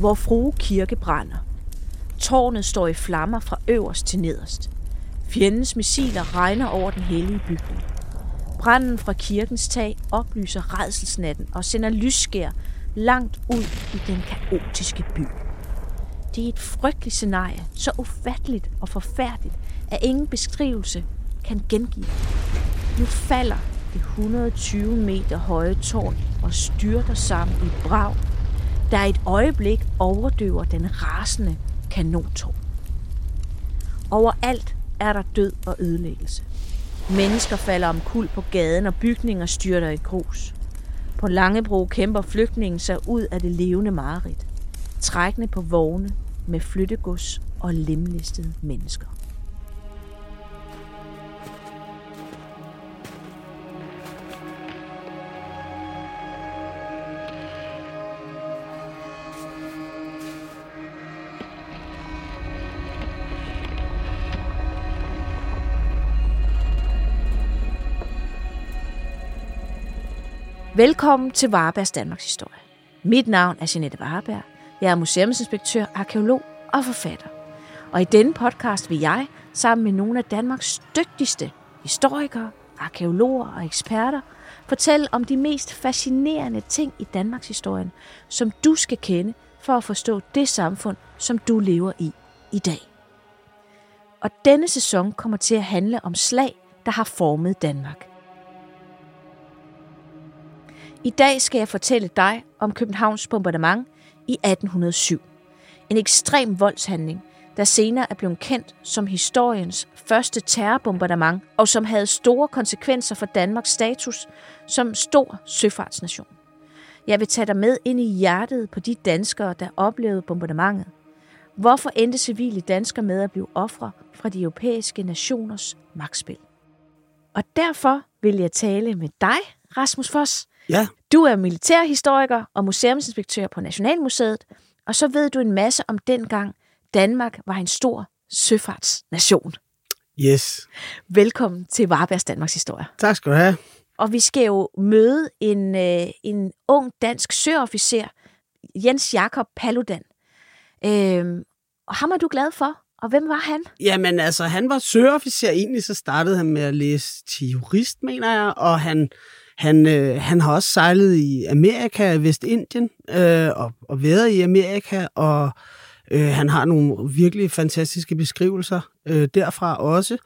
hvor Frue Kirke brænder. Tårnet står i flammer fra øverst til nederst. Fjendens missiler regner over den hellige bygning. Branden fra kirkens tag oplyser redselsnatten og sender lysskær langt ud i den kaotiske by. Det er et frygteligt scenarie, så ufatteligt og forfærdeligt, at ingen beskrivelse kan gengive. Nu falder det 120 meter høje tårn og styrter sammen i brag, der et øjeblik overdøver den rasende kanontårn. Overalt er der død og ødelæggelse. Mennesker falder omkuld på gaden, og bygninger styrter i grus. På Langebro kæmper flygtningen sig ud af det levende mareridt. Trækkende på vogne med flyttegods og lemlistede mennesker. Velkommen til Varebergs Danmarks Historie. Mit navn er Jeanette Vareberg. Jeg er museumsinspektør, arkeolog og forfatter. Og i denne podcast vil jeg, sammen med nogle af Danmarks dygtigste historikere, arkeologer og eksperter, fortælle om de mest fascinerende ting i Danmarks historie, som du skal kende for at forstå det samfund, som du lever i i dag. Og denne sæson kommer til at handle om slag, der har formet Danmark. I dag skal jeg fortælle dig om Københavns bombardement i 1807. En ekstrem voldshandling, der senere er blevet kendt som historiens første terrorbombardement, og som havde store konsekvenser for Danmarks status som stor søfartsnation. Jeg vil tage dig med ind i hjertet på de danskere, der oplevede bombardementet. Hvorfor endte civile danskere med at blive ofre fra de europæiske nationers magtspil? Og derfor vil jeg tale med dig, Rasmus Foss, Ja, du er militærhistoriker og museumsinspektør på Nationalmuseet, og så ved du en masse om dengang Danmark var en stor søfartsnation. yes. Velkommen til Varebergs Danmarks Historie. Tak skal du have. Og vi skal jo møde en, øh, en ung dansk søofficer, Jens Jakob Paludan. Øhm, og ham er du glad for. Og hvem var han? Jamen altså, han var søofficer. Egentlig så startede han med at læse til jurist, mener jeg, og han, han, øh, han har også sejlet i Amerika, Vestindien, øh, og, og været i Amerika, og øh, han har nogle virkelig fantastiske beskrivelser øh, derfra også.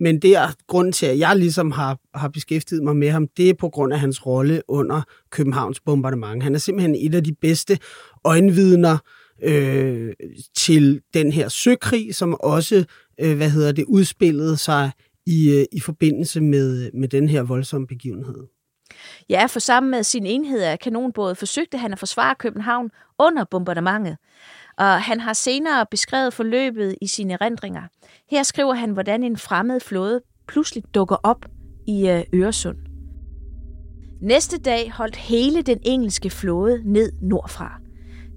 Men det er grunden til, at jeg ligesom har, har beskæftiget mig med ham, det er på grund af hans rolle under Københavns bombardement. Han er simpelthen et af de bedste øjenvidner øh, til den her søkrig, som også, øh, hvad hedder det, udspillede sig i, øh, i forbindelse med, med den her voldsomme begivenhed. Ja, for sammen med sin enhed af kanonbåde forsøgte han at forsvare København under bombardementet. Og han har senere beskrevet forløbet i sine erindringer. Her skriver han, hvordan en fremmed flåde pludselig dukker op i øh, Øresund. Næste dag holdt hele den engelske flåde ned nordfra.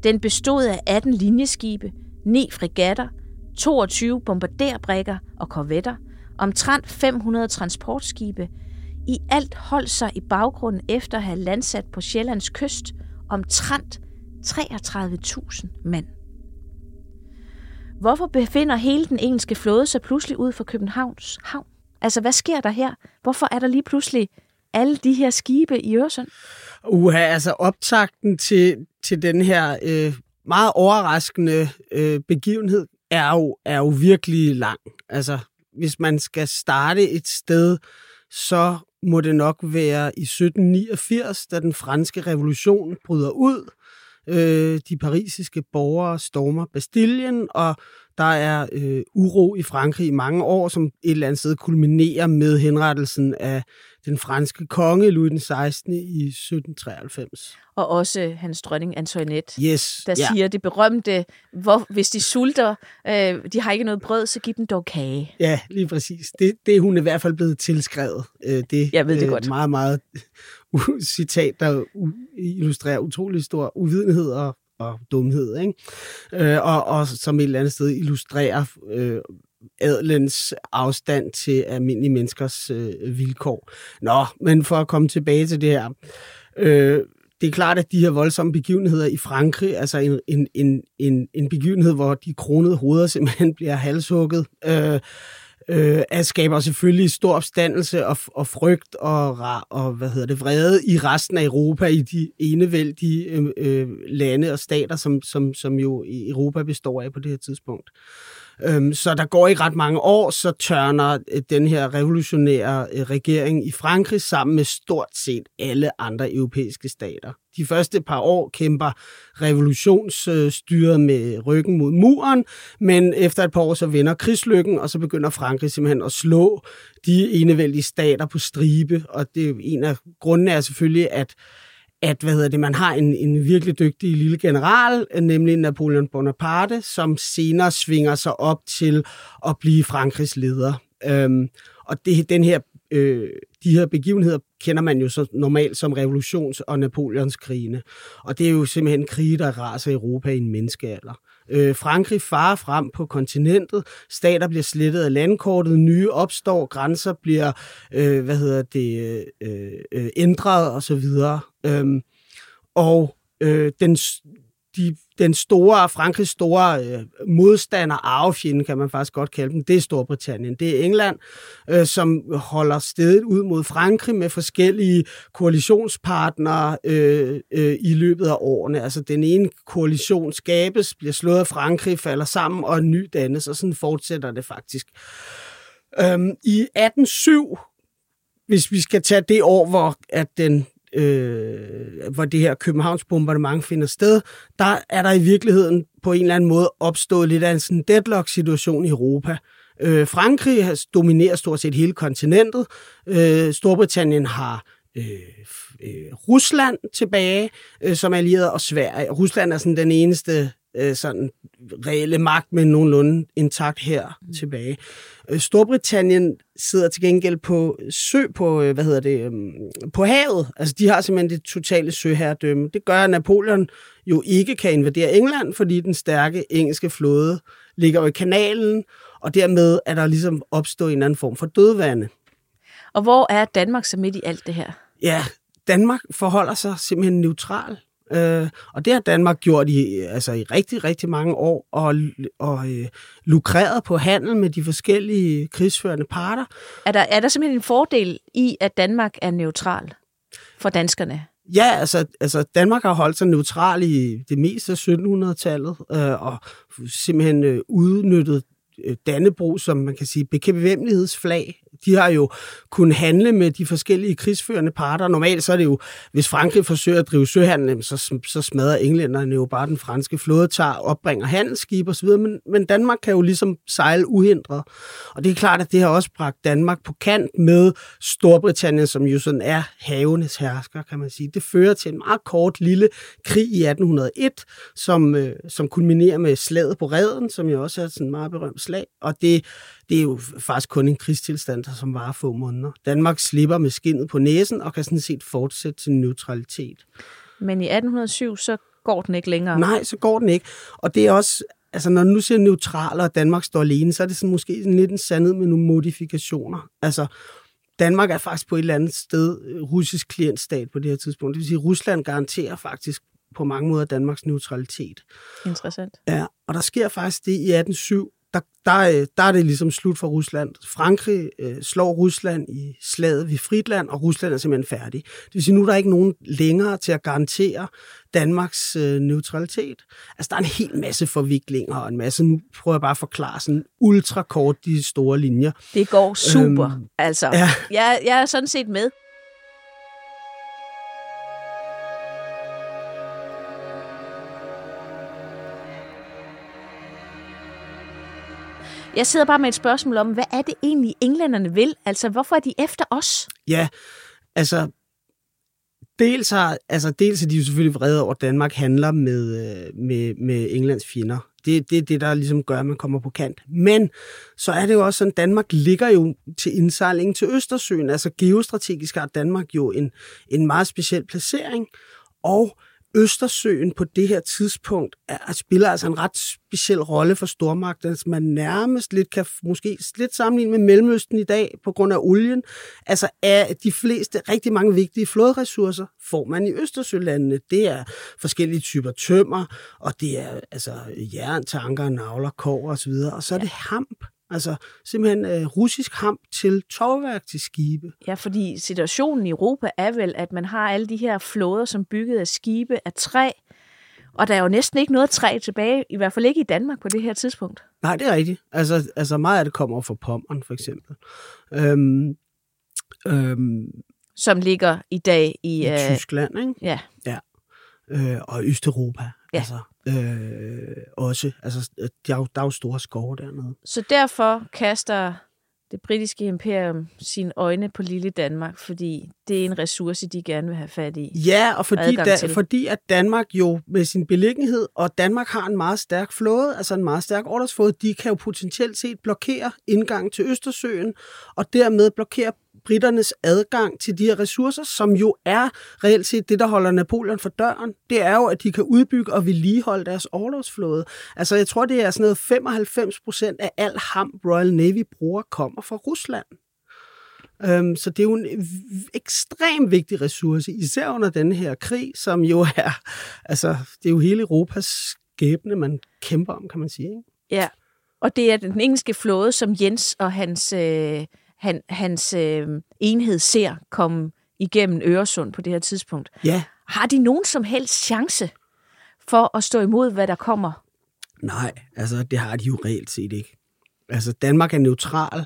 Den bestod af 18 linjeskibe, 9 fregatter, 22 bombarderbrikker og korvetter, omtrent 500 transportskibe. I alt holdt sig i baggrunden efter at have landsat på Sjællands kyst omtrent 33.000 mand. Hvorfor befinder hele den engelske flåde sig pludselig ud for Københavns havn? Altså, hvad sker der her? Hvorfor er der lige pludselig alle de her skibe i Øresund? Uha, altså optakten til, til den her øh, meget overraskende øh, begivenhed er jo, er jo virkelig lang. Altså, hvis man skal starte et sted, så må det nok være i 1789, da den franske revolution bryder ud. Øh, de parisiske borgere stormer Bastillen, og der er øh, uro i Frankrig i mange år, som et eller andet sted kulminerer med henrettelsen af den franske konge Louis den 16. i 1793. Og også hans dronning Antoinette, Yes, der ja. siger det berømte, hvor, hvis de sulter, øh, de har ikke noget brød, så giv dem dog kage. Ja, lige præcis. Det, det er hun i hvert fald blevet tilskrevet. Øh, det, Jeg ved det øh, godt. Meget, meget u- citat, der illustrerer utrolig stor uvidenhed og, og dumhed. Ikke? Øh, og, og som et eller andet sted illustrerer øh, adelens afstand til almindelige menneskers øh, vilkår. Nå, men for at komme tilbage til det her. Øh, det er klart, at de her voldsomme begivenheder i Frankrig, altså en, en, en, en, en begivenhed, hvor de kronede hoveder simpelthen bliver halshugget, øh, øh, at skaber selvfølgelig stor opstandelse og, og frygt og, og hvad hedder det, vrede i resten af Europa, i de enevældige øh, øh, lande og stater, som, som, som jo Europa består af på det her tidspunkt. Øhm, så der går ikke ret mange år, så tørner øh, den her revolutionære øh, regering i Frankrig sammen med stort set alle andre europæiske stater. De første par år kæmper revolutionsstyret med ryggen mod muren, men efter et par år så vender krigslykken, og så begynder Frankrig simpelthen at slå de enevældige stater på stribe, og det er en af grundene er selvfølgelig, at at hvad hedder det, man har en, en virkelig dygtig lille general, nemlig Napoleon Bonaparte, som senere svinger sig op til at blive Frankrigs leder. Øhm, og det, den her, øh, de her begivenheder kender man jo så normalt som revolutions- og Napoleonskrigene. Og det er jo simpelthen krige, der raser Europa i en menneskealder. Øh, Frankrig farer frem på kontinentet, stater bliver slettet af landkortet, nye opstår, grænser bliver, øh, hvad hedder det, øh, øh, ændret osv. Øhm, og øh, den, de, den store, Frankrigs store øh, modstander, arvefjende kan man faktisk godt kalde dem, det er Storbritannien. Det er England, øh, som holder stedet ud mod Frankrig med forskellige koalitionspartnere øh, øh, i løbet af årene. Altså den ene koalition skabes, bliver slået af Frankrig, falder sammen, og en ny dannes, og sådan fortsætter det faktisk. Øhm, I 1807 hvis vi skal tage det år, hvor at den øh, hvor det her Københavns bombardement finder sted, der er der i virkeligheden på en eller anden måde opstået lidt af en sådan deadlock-situation i Europa. Øh, Frankrig har dominerer stort set hele kontinentet. Øh, Storbritannien har øh, øh, Rusland tilbage øh, som allieret, og Sverige. Rusland er sådan den eneste øh, sådan reelle magt med nogenlunde intakt her mm. tilbage. Øh, Storbritannien sidder til gengæld på sø på, øh, hvad hedder det, øhm, på havet. Altså, de har simpelthen det totale søherredømme. Det gør, at Napoleon jo ikke kan invadere England, fordi den stærke engelske flåde ligger i kanalen, og dermed er der ligesom opstået en eller anden form for dødvande. Og hvor er Danmark så midt i alt det her? Ja, Danmark forholder sig simpelthen neutral Øh, og det har Danmark gjort i, altså i rigtig, rigtig mange år, og, og øh, lukreret på handel med de forskellige krigsførende parter. Er der, er der simpelthen en fordel i, at Danmark er neutral for danskerne? Ja, altså, altså Danmark har holdt sig neutral i det meste af 1700-tallet, øh, og simpelthen øh, udnyttet øh, Dannebro som, man kan sige, bekvemmelighedsflag de har jo kunnet handle med de forskellige krigsførende parter. Normalt så er det jo, hvis Frankrig forsøger at drive søhandel, så, så smadrer englænderne jo bare den franske flåde, tager opbringer handelsskib osv., men, men Danmark kan jo ligesom sejle uhindret. Og det er klart, at det har også bragt Danmark på kant med Storbritannien, som jo sådan er havenes hersker, kan man sige. Det fører til en meget kort lille krig i 1801, som, øh, som kulminerer med slaget på Reden, som jo også er sådan en meget berømt slag, og det det er jo faktisk kun en krigstilstand, som varer få måneder. Danmark slipper med skinnet på næsen og kan sådan set fortsætte sin neutralitet. Men i 1807, så går den ikke længere? Nej, så går den ikke. Og det er også, altså når nu siger neutral, og Danmark står alene, så er det sådan måske sådan lidt en sandhed med nogle modifikationer. Altså, Danmark er faktisk på et eller andet sted russisk klientstat på det her tidspunkt. Det vil sige, at Rusland garanterer faktisk på mange måder Danmarks neutralitet. Interessant. Ja, og der sker faktisk det i 1807, der, der, øh, der er det ligesom slut for Rusland. Frankrig øh, slår Rusland i slaget ved Fritland, og Rusland er simpelthen færdig. Det vil sige, nu er der ikke nogen længere til at garantere Danmarks øh, neutralitet. Altså, der er en hel masse forviklinger og en masse, nu prøver jeg bare at forklare sådan ultrakort de store linjer. Det går super, øhm, altså. Ja. Jeg, jeg er sådan set med. Jeg sidder bare med et spørgsmål om, hvad er det egentlig, englænderne vil? Altså, hvorfor er de efter os? Ja, altså, dels, har, altså, dels er de jo selvfølgelig vrede over, at Danmark handler med, øh, med, med Englands fjender. Det, det er det, der ligesom gør, at man kommer på kant. Men så er det jo også sådan, at Danmark ligger jo til indsejling til Østersøen. Altså geostrategisk har Danmark jo en, en meget speciel placering. Og Østersøen på det her tidspunkt er, spiller altså en ret speciel rolle for stormagterne, som man nærmest lidt kan måske lidt sammenligne med Mellemøsten i dag på grund af olien. Altså er de fleste, rigtig mange vigtige flåderessourcer får man i Østersølandene. Det er forskellige typer tømmer, og det er altså jern, tanker, navler, kår osv., og så er det hamp. Altså simpelthen øh, russisk hamp til tovværk til skibe. Ja, fordi situationen i Europa er vel, at man har alle de her flåder, som bygget af skibe af træ, og der er jo næsten ikke noget træ tilbage, i hvert fald ikke i Danmark på det her tidspunkt. Nej, det er rigtigt. Altså, altså meget af det kommer fra Pommern, for eksempel. Øhm, øhm, som ligger i dag i... I øh, Tyskland, ikke? Ja. ja. Øh, og Østeuropa. Ja. Altså, øh, også. Altså, der er, jo, der er jo store skove dernede. Så derfor kaster det britiske imperium sine øjne på lille Danmark, fordi det er en ressource, de gerne vil have fat i. Ja, og fordi, da, fordi at Danmark jo med sin beliggenhed, og Danmark har en meget stærk flåde, altså en meget stærk ordersflåde, de kan jo potentielt set blokere indgang til Østersøen, og dermed blokere britternes adgang til de her ressourcer, som jo er reelt set det, der holder Napoleon for døren. Det er jo, at de kan udbygge og vedligeholde deres overlovsflåde. Altså, jeg tror, det er sådan noget 95 procent af al ham Royal Navy bruger kommer fra Rusland. Um, så det er jo en ekstremt vigtig ressource, især under den her krig, som jo er, altså, det er jo hele Europas skæbne, man kæmper om, kan man sige. Ikke? Ja, og det er den engelske flåde, som Jens og hans øh, han, hans øh, enhed ser komme igennem Øresund på det her tidspunkt. Ja. Har de nogen som helst chance for at stå imod, hvad der kommer? Nej, altså det har de jo reelt set ikke. Altså Danmark er neutral,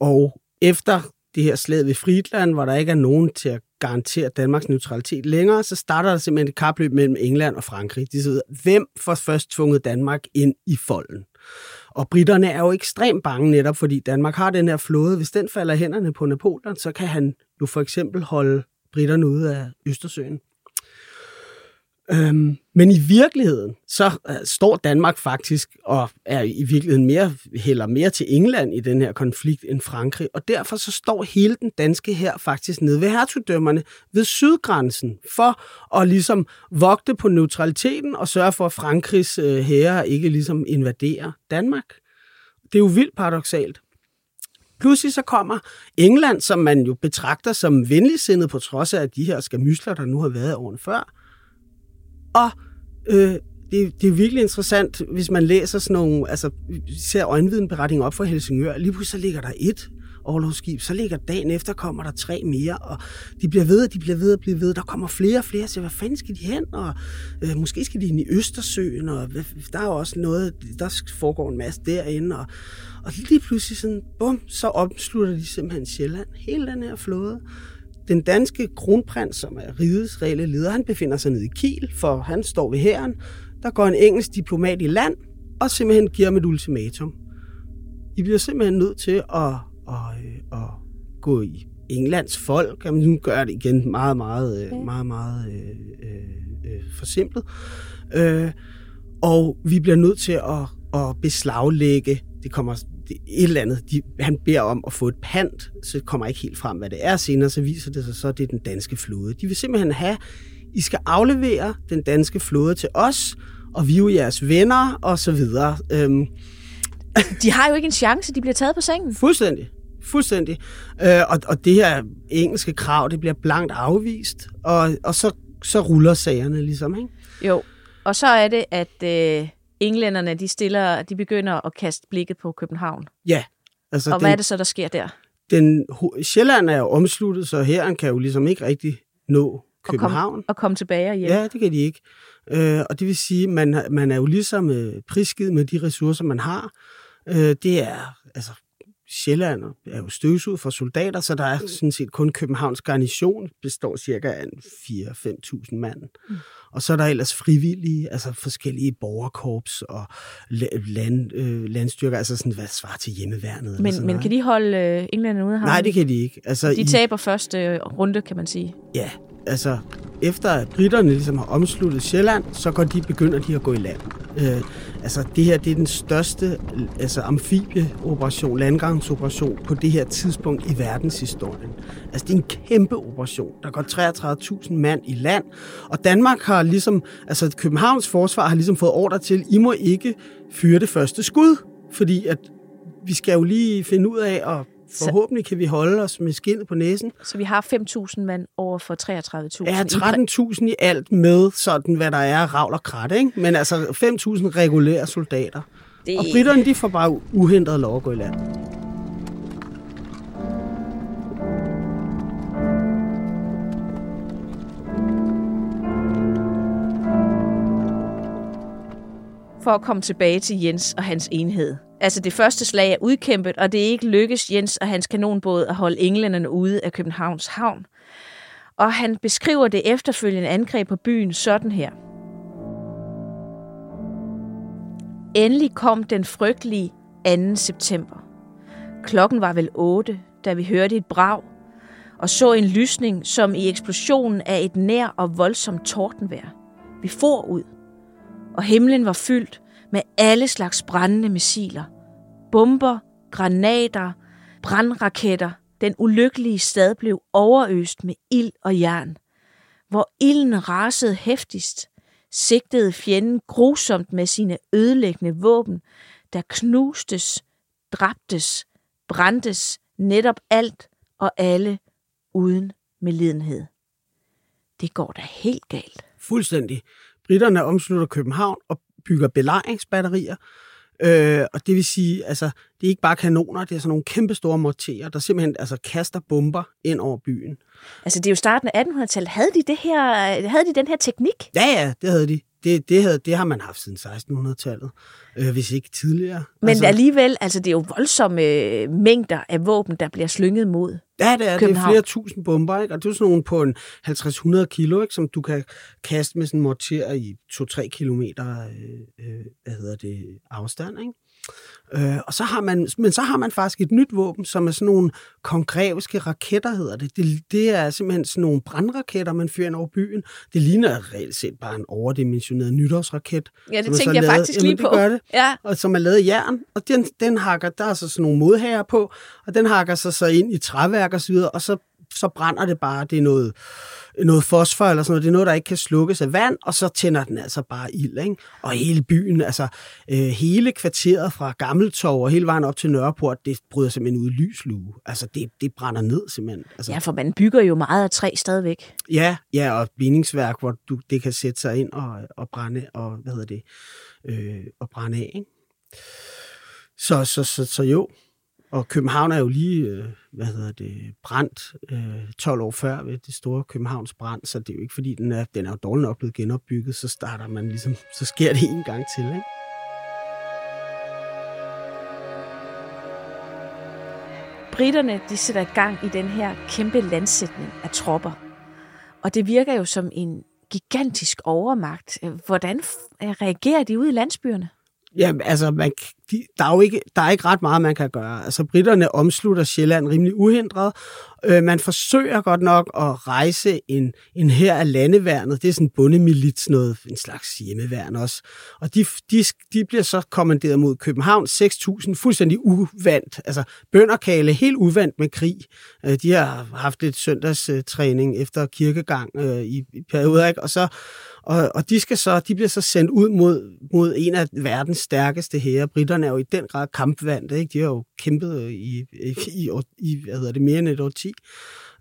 og efter det her slag ved Friedland, hvor der ikke er nogen til at garantere Danmarks neutralitet længere, så starter der simpelthen et kapløb mellem England og Frankrig. De sidder, hvem får først tvunget Danmark ind i folden? Og britterne er jo ekstremt bange netop, fordi Danmark har den her flåde. Hvis den falder i hænderne på Napoleon, så kan han jo for eksempel holde britterne ude af Østersøen. Øhm, men i virkeligheden, så øh, står Danmark faktisk og er i virkeligheden mere, heller mere til England i den her konflikt end Frankrig, og derfor så står hele den danske her faktisk nede ved hertugdømmerne ved sydgrænsen for at ligesom vogte på neutraliteten og sørge for, at Frankrigs øh, uh, herre ikke ligesom invaderer Danmark. Det er jo vildt paradoxalt. Pludselig så kommer England, som man jo betragter som venligsindet på trods af de her skamysler, der nu har været årene før, og øh, det, det er virkelig interessant, hvis man læser sådan nogle, altså ser øjenvidenberetninger op for Helsingør, lige pludselig så ligger der et overlovsskib, så ligger dagen efter, kommer der tre mere, og de bliver ved, og de bliver ved og bliver ved. Der kommer flere og flere, så hvad fanden skal de hen? Og øh, måske skal de ind i Østersøen, og der er jo også noget, der foregår en masse derinde, og, og lige pludselig sådan, bum, så omslutter de simpelthen Sjælland, hele den her flåde. Den danske kronprins, som er rigets reelle leder, han befinder sig nede i Kiel, for han står ved hæren. Der går en engelsk diplomat i land og simpelthen giver ham et ultimatum. I bliver simpelthen nødt til at, at, at, at gå i Englands folk. Jamen, nu gør det igen meget, meget, okay. meget, meget øh, øh, øh, forsimplet. Øh, og vi bliver nødt til at, at beslaglægge, det kommer et eller andet, de, han beder om at få et pant, så kommer ikke helt frem, hvad det er. Senere så viser det sig så, at det er den danske flåde. De vil simpelthen have, I skal aflevere den danske flåde til os, og vi er jo jeres venner, og så videre. Øhm. De har jo ikke en chance, de bliver taget på sengen. Fuldstændig. Fuldstændig. Øh, og, og det her engelske krav, det bliver blankt afvist, og, og så, så ruller sagerne ligesom, ikke? Jo, og så er det, at øh, englænderne, de, stiller, de begynder at kaste blikket på København. Ja. Altså og den, hvad er det så, der sker der? Den, Sjælland er jo omsluttet, så her kan jo ligesom ikke rigtig nå København. Og komme kom tilbage hjem. Ja, det kan de ikke. Øh, og det vil sige, at man, man er jo ligesom øh, prisgivet med de ressourcer, man har. Øh, det er, altså, Sjælland er jo støvsuget for soldater, så der er sådan set kun Københavns garnison, består cirka af 4-5.000 mand. Mm. Og så er der ellers frivillige, altså forskellige borgerkorps og land, øh, landstyrker, altså sådan, hvad svarer til hjemmeværnet. Men, men kan de holde øh, englænderne ude af Nej, det kan de ikke. Altså, de taber i, første øh, runde, kan man sige. Ja, altså, efter at britterne ligesom har omsluttet Sjælland, så går de, begynder de at gå i land. Øh, altså, det her det er den største altså, amfibieoperation, landgangsoperation på det her tidspunkt i verdenshistorien. Altså, det er en kæmpe operation. Der går 33.000 mand i land, og Danmark har ligesom, altså Københavns forsvar har ligesom fået ordre til, I må ikke fyre det første skud, fordi at vi skal jo lige finde ud af, at forhåbentlig kan vi holde os med skinnet på næsen. Så vi har 5.000 mand over for 33.000? Ja, 13.000 i alt med sådan, hvad der er ravl og krat, ikke? Men altså 5.000 regulære soldater. Det... Og britterne, de får bare uhindret lov at gå i land. For at komme tilbage til Jens og hans enhed. Altså det første slag er udkæmpet, og det er ikke lykkes Jens og hans kanonbåd at holde englænderne ude af Københavns havn. Og han beskriver det efterfølgende angreb på byen sådan her. Endelig kom den frygtelige 2. september. Klokken var vel 8, da vi hørte et brag og så en lysning som i eksplosionen af et nær og voldsomt tordenvejr. Vi for ud, og himlen var fyldt med alle slags brændende missiler. Bomber, granater, brandraketter. Den ulykkelige stad blev overøst med ild og jern. Hvor ilden rasede hæftigst, sigtede fjenden grusomt med sine ødelæggende våben, der knustes, dræbtes, brændtes netop alt og alle uden medlidenhed. Det går da helt galt. Fuldstændig. Britterne omslutter København og bygger belejringsbatterier. Øh, og det vil sige, altså, det er ikke bare kanoner, det er sådan nogle kæmpe store morterer, der simpelthen altså, kaster bomber ind over byen. Altså, det er jo starten af 1800-tallet. Havde de, det her, havde de den her teknik? Ja, ja, det havde de det, det, havde, det har man haft siden 1600-tallet, øh, hvis ikke tidligere. Men altså, alligevel, altså det er jo voldsomme øh, mængder af våben, der bliver slynget mod Ja, det er, det er flere tusind bomber, ikke? og det er sådan nogle på en 50-100 kilo, ikke? som du kan kaste med sådan en morter i 2-3 kilometer øh, øh, hvad hedder det, afstand. Ikke? Øh, og så har man, men så har man faktisk et nyt våben, som er sådan nogle kongreviske raketter, hedder det. det. Det er simpelthen sådan nogle brandraketter, man fyrer ind over byen. Det ligner reelt set bare en overdimensioneret nytårsraket. Ja, det tænkte jeg lavet, faktisk lige på. Det gør det, ja. og som er lavet af jern, og den, den hakker, der er så sådan nogle modhager på, og den hakker sig så ind i træværk og så videre, og så, så brænder det bare. Det er noget noget fosfor eller sådan noget. Det er noget, der ikke kan slukkes af vand, og så tænder den altså bare ild. Ikke? Og hele byen, altså øh, hele kvarteret fra Gammeltorv og hele vejen op til Nørreport, det bryder simpelthen ud i lyslue. Altså det, det brænder ned simpelthen. Altså, ja, for man bygger jo meget af træ stadigvæk. Ja, ja og bindingsværk, hvor du, det kan sætte sig ind og, og brænde, og hvad hedder det, øh, og brænde af. Ikke? Så, så, så, så jo, og København er jo lige, øh, hvad hedder det, brændt øh, 12 år før ved det store Københavns brand, så det er jo ikke fordi, den er, den er jo dårligt nok blevet genopbygget, så starter man ligesom, så sker det en gang til, ikke? Britterne, de sætter i gang i den her kæmpe landsætning af tropper. Og det virker jo som en gigantisk overmagt. Hvordan reagerer de ude i landsbyerne? Ja, altså, man, de, der, er jo ikke, der er ikke ret meget, man kan gøre. Altså, britterne omslutter Sjælland rimelig uhindret. Øh, man forsøger godt nok at rejse en, en her af landeværnet. Det er sådan bundemilits, noget, en slags hjemmeværn også. Og de, de, de bliver så kommanderet mod København. 6.000, fuldstændig uvandt. Altså, bønderkale, helt uvandt med krig. Øh, de har haft lidt søndagstræning efter kirkegang øh, i, i perioder, ikke? Og så og, og de, skal så, de bliver så sendt ud mod, mod en af verdens stærkeste hære. Britterne er jo i den grad kampvandte. Ikke? De har jo kæmpet i, i, i, i hvad hedder det, mere end et årti.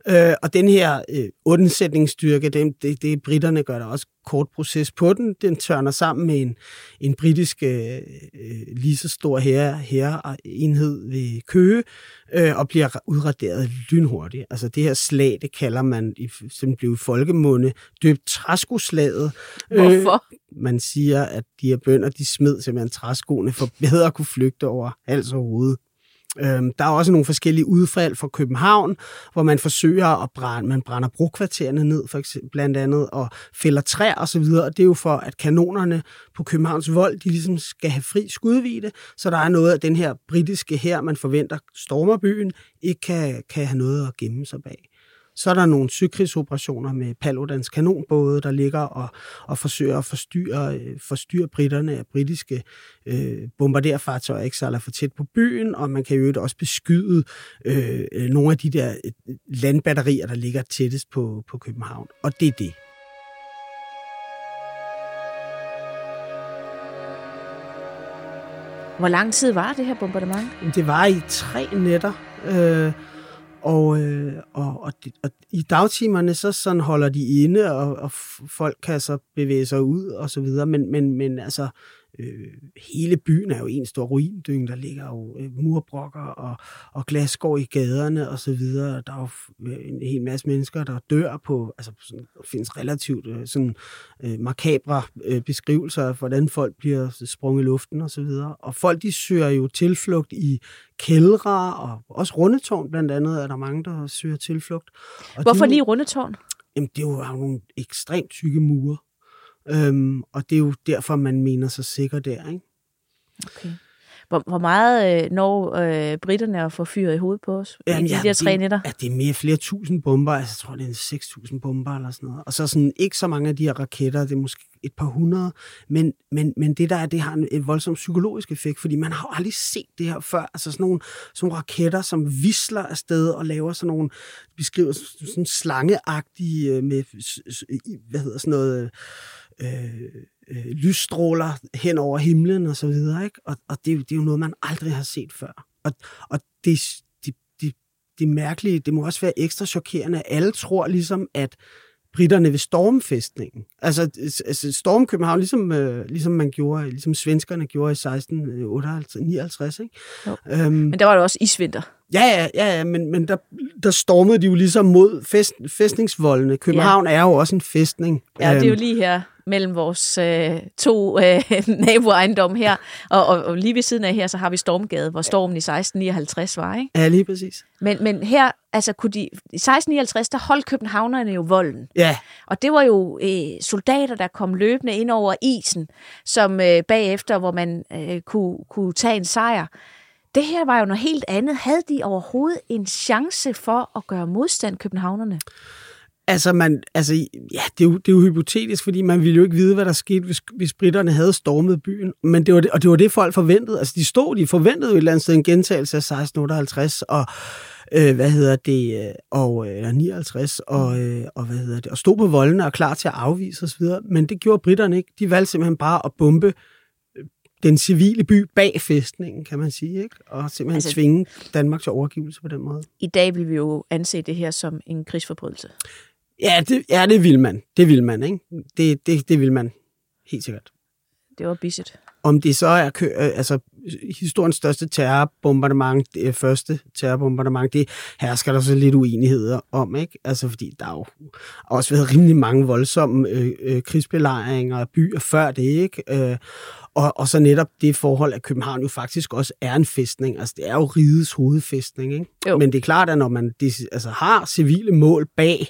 Øh, og den her øh, undsætningsstyrke, det, det, det britterne gør der også kort proces på den. Den tørner sammen med en, en britisk øh, øh lige så stor her, her enhed ved Køge øh, og bliver udraderet lynhurtigt. Altså det her slag, det kalder man, i, som blev folkemunde, døbt træskoslaget. Hvorfor? Øh, man siger, at de her bønder, de smed simpelthen træskoene for bedre at kunne flygte over hals og hoved. Øhm, der er også nogle forskellige udfald fra København, hvor man forsøger at brænde, man brænder brokvartererne ned, for eksempel, blandt andet, og fælder træer osv., og, så videre, og det er jo for, at kanonerne på Københavns vold, de ligesom skal have fri skudvide, så der er noget af den her britiske her, man forventer stormer byen, ikke kan, kan have noget at gemme sig bag. Så er der nogle søkrigsoperationer med Paludans kanonbåde, der ligger og, og forsøger at forstyrre, øh, forstyrre britterne af britiske øh, bombarderfartøjer ikke sejler for tæt på byen, og man kan jo også beskyde øh, nogle af de der øh, landbatterier, der ligger tættest på, på København. Og det er det. Hvor lang tid var det her bombardement? Det var i tre nætter. Øh, og, øh, og, og, det, og i dagtimerne, så sådan holder de inde, og, og folk kan så bevæge sig ud og så videre. Men, men, men altså, øh, hele byen er jo en stor ruindyng. Der ligger jo øh, murbrokker og, og glasgård i gaderne og så videre. Der er jo øh, en hel masse mennesker, der dør på, altså sådan, der findes relativt øh, sådan øh, makabre øh, beskrivelser af, hvordan folk bliver sprunget i luften og så videre. Og folk, de søger jo tilflugt i kældre og også rundetårn blandt andet er der mange, der søger tilflugt. Og Hvorfor de, lige rundetårn? Jamen, det er jo nogle ekstremt tykke mure. Øhm, og det er jo derfor, man mener sig sikker der, ikke? Okay. Hvor, hvor meget øh, når øh, britterne at få fyret i hovedet på os Jamen, i de ja, der tre det, nætter? Ja, det er mere flere tusind bomber. Altså, jeg tror, det er 6.000 bomber eller sådan noget. Og så sådan ikke så mange af de her raketter. Det er måske et par hundrede. Men, men, men det der er, det har en, en voldsom psykologisk effekt, fordi man har aldrig set det her før. Altså sådan nogle, sådan nogle raketter, som visler afsted og laver sådan nogle, beskriver sådan slangeagtige øh, med, hvad hedder sådan noget, øh, øh, lysstråler hen over himlen og så videre, ikke? Og, og det, det er jo noget, man aldrig har set før. Og, og det, det, det, det mærkelige, det må også være ekstra chokerende. Alle tror ligesom, at britterne ved stormfæstningen. Altså, altså storm København, ligesom, øh, ligesom man gjorde, ligesom svenskerne gjorde i 1659, ikke? Jo. Øhm, men der var jo også isvinter. Ja, ja, ja, men, men der, der stormede de jo ligesom mod fest, fæstningsvoldene. København ja. er jo også en fæstning. Ja, det er jo øhm, lige her mellem vores øh, to øh, naboejendomme her. Og, og, og lige ved siden af her, så har vi Stormgade, hvor stormen i 1659 var, ikke? Ja, lige præcis. Men, men her, altså kunne de, i 1659, der holdt københavnerne jo volden. Ja. Og det var jo øh, soldater, der kom løbende ind over isen, som øh, bagefter, hvor man øh, kunne, kunne tage en sejr. Det her var jo noget helt andet. Havde de overhovedet en chance for at gøre modstand københavnerne? Altså, man, altså ja, det er, jo, det er jo hypotetisk, fordi man ville jo ikke vide, hvad der skete, hvis, hvis britterne havde stormet byen. Men det var det, og det var det, folk forventede. Altså, de stod, de forventede jo et eller andet sted en gentagelse af 1658, og øh, hvad hedder det, øh, og, øh, eller 59, og, øh, og hvad hedder det, og stod på voldene og klar til at afvise osv. Men det gjorde britterne ikke. De valgte simpelthen bare at bombe øh, den civile by bag fæstningen, kan man sige, ikke? og simpelthen altså, tvinge Danmark til overgivelse på den måde. I dag vil vi jo anse det her som en krigsforbrydelse. Ja, det, ja, det vil man. Det vil man, ikke? Det, det, det vil man. Helt sikkert. Det var bisset. Om det så er øh, altså, historiens største terrorbombardement, det første terrorbombardement, det hersker der så lidt uenigheder om, ikke? Altså, fordi der har jo også været rimelig mange voldsomme øh, øh, krigsbelejringer af byer før det, ikke? Øh, og, og så netop det forhold, at København jo faktisk også er en festning. Altså, det er jo rigets hovedfestning, ikke? Jo. Men det er klart, at når man altså, har civile mål bag,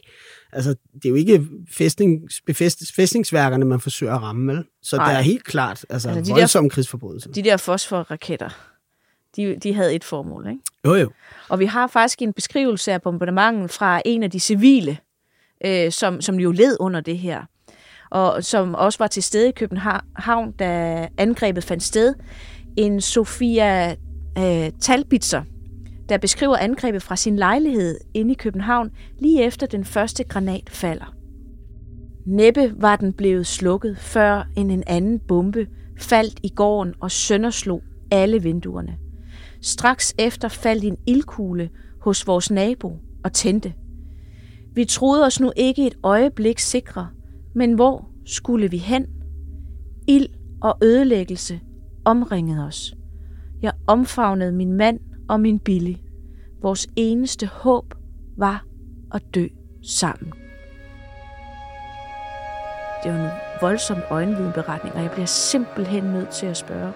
altså, det er jo ikke fæstning, befæst, fæstningsværkerne, man forsøger at ramme, vel? Så Nej. der er helt klart altså, altså de voldsomme krigsforbrydelser. De der fosforraketter, de, de havde et formål, ikke? Jo, jo. Og vi har faktisk en beskrivelse af bombardementet fra en af de civile, øh, som, som jo led under det her og som også var til stede i København, da angrebet fandt sted. En Sofia øh, Talbitzer, der beskriver angrebet fra sin lejlighed inde i København lige efter den første granat falder. Næppe var den blevet slukket, før en, en anden bombe faldt i gården og sønderslog alle vinduerne. Straks efter faldt en ildkugle hos vores nabo og tændte. Vi troede os nu ikke et øjeblik sikre, men hvor skulle vi hen? Ild og ødelæggelse omringede os. Jeg omfavnede min mand og min Billy. Vores eneste håb var at dø sammen. Det var en voldsom øjenvidenberetning, og jeg bliver simpelthen nødt til at spørge.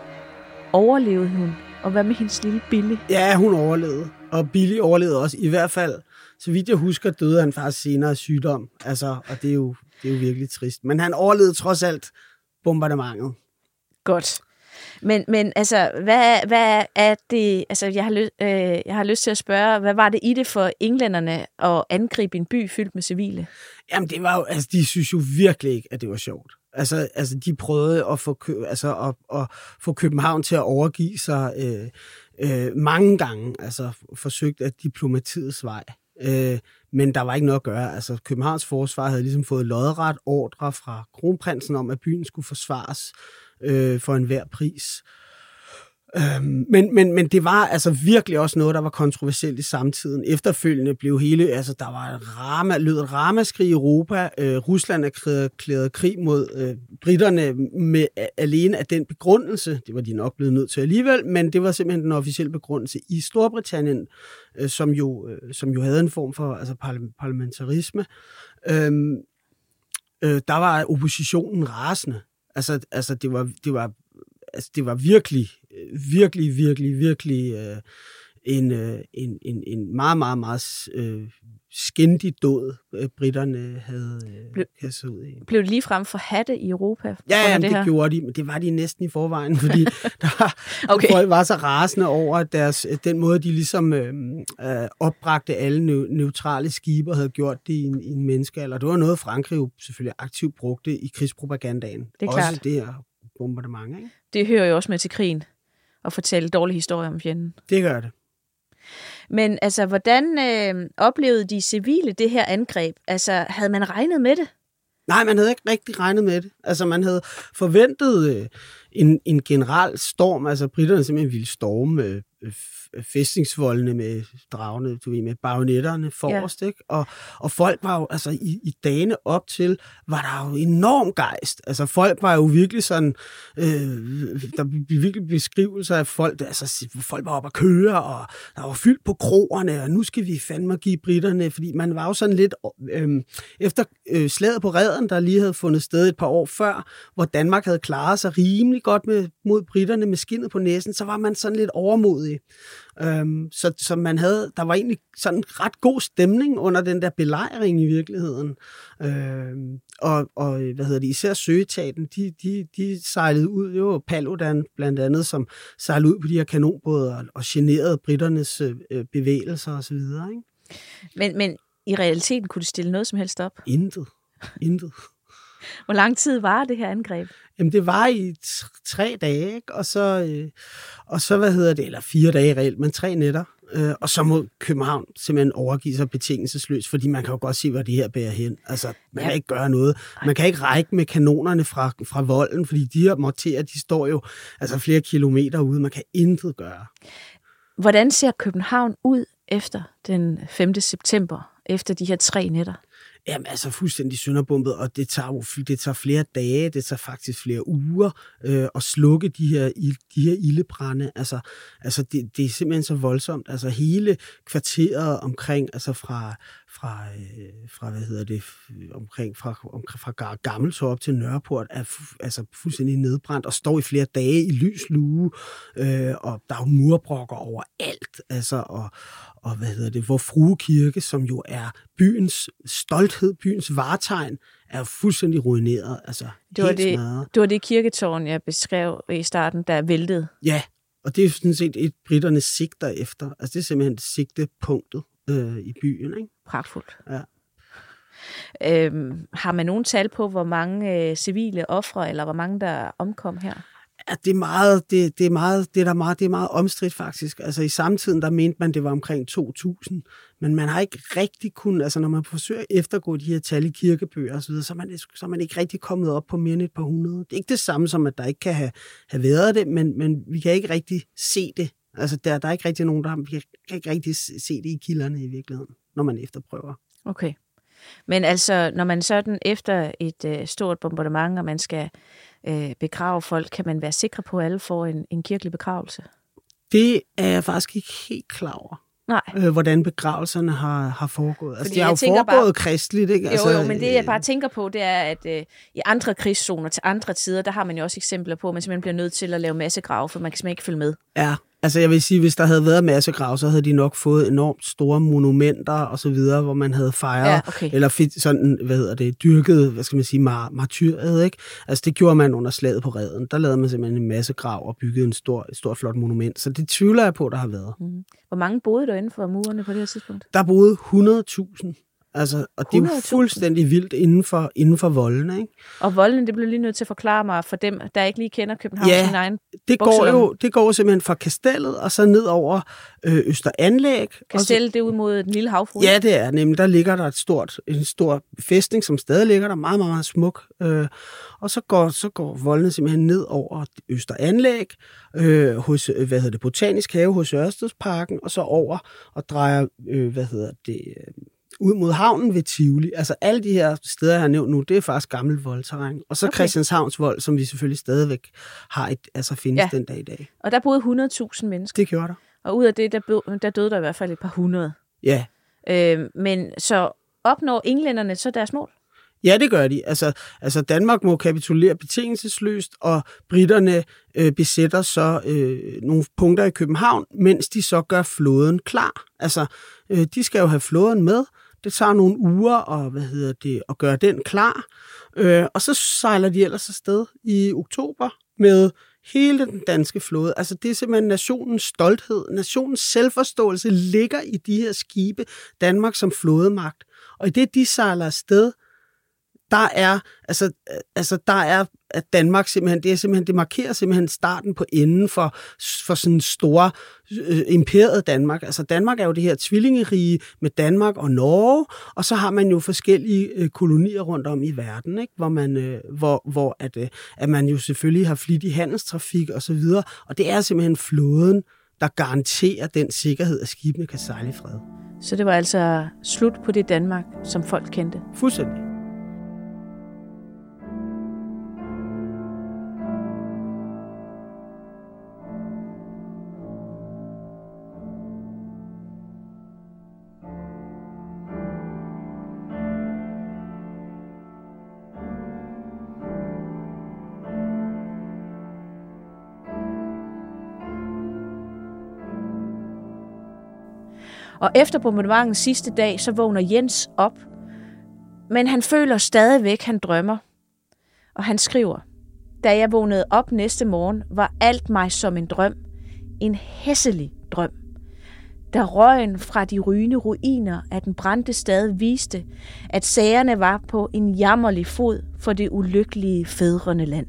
Overlevede hun? Og hvad med hendes lille Billy? Ja, hun overlevede. Og Billy overlevede også. I hvert fald, så vidt jeg husker, døde han faktisk senere af sygdom. Altså, og det er jo det er jo virkelig trist. Men han overlevede trods alt bombardementet. Godt. Men, men altså, hvad, hvad er det, altså jeg har, ly- øh, jeg har lyst til at spørge, hvad var det i det for englænderne at angribe en by fyldt med civile? Jamen, det var jo, altså, de synes jo virkelig ikke, at det var sjovt. Altså, altså de prøvede at få, altså, at, at få København til at overgive sig øh, øh, mange gange, altså forsøgt at diplomatiets vej. Øh, men der var ikke noget at gøre. Altså, Københavns forsvar havde ligesom fået lodret ordre fra kronprinsen om, at byen skulle forsvares øh, for enhver pris. Øhm, men, men, men det var altså virkelig også noget, der var kontroversielt i samtiden. Efterfølgende blev hele, altså der var et rama, lød et ramaskrig i Europa. Øh, Rusland erklærede krig mod øh, britterne med alene af den begrundelse. Det var de nok blevet nødt til alligevel, men det var simpelthen den officielle begrundelse i Storbritannien, øh, som, jo, øh, som jo havde en form for altså parlamentarisme. Øhm, øh, der var oppositionen rasende. Altså, altså det, var, det, var, altså det var virkelig virkelig, virkelig, virkelig øh, en, øh, en, en, en meget, meget, meget øh, skændig død, øh, britterne havde øh, Ble, kastet ud i. Blev det lige frem for hatte i Europa? Ja, ja det, det her? gjorde de, men det var de næsten i forvejen, fordi der, okay. folk var så rasende over deres, den måde, de ligesom øh, øh, opbragte alle neutrale skibe og havde gjort det i en, i en menneskealder. Det var noget, Frankrig jo selvfølgelig aktivt brugte i krigspropagandaen. Det er også klart. det her bombardement. Ikke? Det hører jo også med til krigen at fortælle dårlige historier om fjenden. Det gør det. Men altså, hvordan øh, oplevede de civile det her angreb? Altså, havde man regnet med det? Nej, man havde ikke rigtig regnet med det. Altså, man havde forventet øh, en, en general storm, altså britterne simpelthen ville storme øh, fæstningsvoldene med dragene, du ved, med bajonetterne forrest, ja. ikke? Og, og folk var jo, altså i, i dagene op til, var der jo enorm gejst. Altså folk var jo virkelig sådan, øh, der blev virkelig beskrivelser af folk, altså folk var oppe at køre, og der var fyldt på kroerne, og nu skal vi fandme give britterne, fordi man var jo sådan lidt, øh, efter øh, slaget på redden, der lige havde fundet sted et par år før, hvor Danmark havde klaret sig rimelig godt med, mod britterne med skinnet på næsen, så var man sådan lidt overmodig. Øhm, så, så man havde, der var egentlig sådan ret god stemning under den der belejring i virkeligheden. Øhm, og, og hvad hedder det, især søgetaten, de, de, de sejlede ud, jo Paludan blandt andet, som sejlede ud på de her kanonbåde og, og generede britternes øh, bevægelser osv. Ikke? Men, men i realiteten kunne de stille noget som helst op? Intet. Intet. Hvor lang tid var det her angreb? Jamen, det var i tre dage, ikke? Og så, øh, og så, hvad hedder det, eller fire dage reelt, men tre nætter. Øh, og så må København simpelthen overgive sig betingelsesløst, fordi man kan jo godt se, hvor det her bærer hen. Altså, man ja. kan ikke gøre noget. Man kan ikke række med kanonerne fra, fra volden, fordi de her morterer, de står jo altså flere kilometer ude. Man kan intet gøre. Hvordan ser København ud efter den 5. september, efter de her tre nætter? Jamen altså fuldstændig sønderbumpet, og det tager jo det tager flere dage, det tager faktisk flere uger øh, at slukke de her, de her ildebrænde. Altså, altså det, det er simpelthen så voldsomt. Altså hele kvarteret omkring, altså fra, fra, øh, fra hvad hedder det, omkring fra, om, fra Gammeltorp til Nørreport er fu, altså fuldstændig nedbrændt og står i flere dage i lys lue, øh, og der er jo murbrokker overalt, altså, og, og hvad hedder det, hvor Frue Kirke, som jo er byens stolthed, byens vartegn, er fuldstændig ruineret. Altså, det, var det, det var det kirketårn, jeg beskrev i starten, der væltede. Ja, og det er sådan set et britterne sigter efter. Altså det er simpelthen sigtepunktet øh, i byen. Ikke? Pragtfuldt. Ja. Øhm, har man nogen tal på, hvor mange øh, civile ofre, eller hvor mange der omkom her? Ja, det er meget, det, det er meget, det er der meget, det er meget omstridt faktisk. Altså i samtiden, der mente man, det var omkring 2.000, men man har ikke rigtig kun, altså når man forsøger at eftergå de her tal i kirkebøger osv., så, så, man, så er man ikke rigtig kommet op på mere end et par hundrede. Det er ikke det samme som, at der ikke kan have, have været det, men, men vi kan ikke rigtig se det. Altså der, der er ikke rigtig nogen, der vi kan ikke rigtig se det i kilderne i virkeligheden, når man efterprøver. Okay. Men altså, når man sådan efter et øh, stort bombardement, og man skal øh, begrave folk, kan man være sikker på, at alle får en, en kirkelig begravelse? Det er jeg faktisk ikke helt klar over. Nej. Øh, hvordan begravelserne har, har foregået. Altså, de har jo foregået bare, kristeligt, ikke? Altså, jo, jo, men det jeg bare tænker på, det er, at øh, i andre krigszoner til andre tider, der har man jo også eksempler på, at man simpelthen bliver nødt til at lave masse grave, for man kan simpelthen ikke følge med. Ja, Altså jeg vil sige, hvis der havde været massegrav, så havde de nok fået enormt store monumenter og så videre, hvor man havde fejret, Ja, okay. eller fit, sådan, hvad hedder det, dyrket, hvad skal man sige, mar martyret, ikke? Altså det gjorde man under slaget på redden. Der lavede man simpelthen en masse grav og byggede en stor, et stort flot monument. Så det tvivler jeg på, der har været. Hvor mange boede der inden for murene på det her tidspunkt? Der boede 100.000. Altså, og det er jo 100.000? fuldstændig vildt inden for, inden for voldene, ikke? Og volden, det blev lige nødt til at forklare mig for dem, der ikke lige kender København Ja. sin egen. Det går jo det går simpelthen fra kastellet og så ned over øh, Østeranlæg. og så- det er ud mod den lille havfrue. Ja, det er nemlig. Der ligger der et stort, en stor fæstning, som stadig ligger der, meget, meget, meget smuk. Øh, og så går, så går voldene simpelthen ned over Østeranlæg, øh, hos, hvad hedder det, Botanisk Have hos Ørstedsparken, og så over og drejer, øh, hvad hedder det, øh, ud mod havnen ved Tivoli. Altså alle de her steder, jeg har nævnt nu, det er faktisk gammelt voldterræn. Og så Okay. Christianshavns vold, som vi selvfølgelig stadigvæk har et, altså findes Ja. den dag i dag. Og der boede 100.000 mennesker. Det gjorde der. Og ud af det, der, blev, der døde der i hvert fald et par hundrede. Ja, Øh, men så opnår englænderne så deres mål? Ja, det gør de. Altså, altså Danmark må kapitulere betingelsesløst, og britterne øh, besætter så øh, nogle punkter i København, mens de så gør flåden klar. Altså, øh, de skal jo have flåden med. Det tager nogle uger og, hvad hedder det, at gøre den klar. Øh, og så sejler de ellers afsted i oktober med hele den danske flåde. Altså det er simpelthen nationens stolthed, nationens selvforståelse ligger i de her skibe, Danmark som flådemagt. Og i det, de sejler afsted, der er, altså, altså der er at Danmark simpelthen, det er simpelthen, det markerer simpelthen starten på enden for, for sådan en store øh, imperiet Danmark. Altså Danmark er jo det her tvillingerige med Danmark og Norge, og så har man jo forskellige øh, kolonier rundt om i verden, ikke? hvor man, øh, hvor, hvor at, øh, at man jo selvfølgelig har flittig handelstrafik og så videre, og det er simpelthen flåden, der garanterer den sikkerhed, at skibene kan sejle i fred. Så det var altså slut på det Danmark, som folk kendte. Fuldstændig. Og efter bombardementens sidste dag, så vågner Jens op, men han føler stadigvæk, han drømmer. Og han skriver, da jeg vågnede op næste morgen, var alt mig som en drøm. En hæsselig drøm. Da røgen fra de rygende ruiner af den brændte stad viste, at sagerne var på en jammerlig fod for det ulykkelige fædrende land.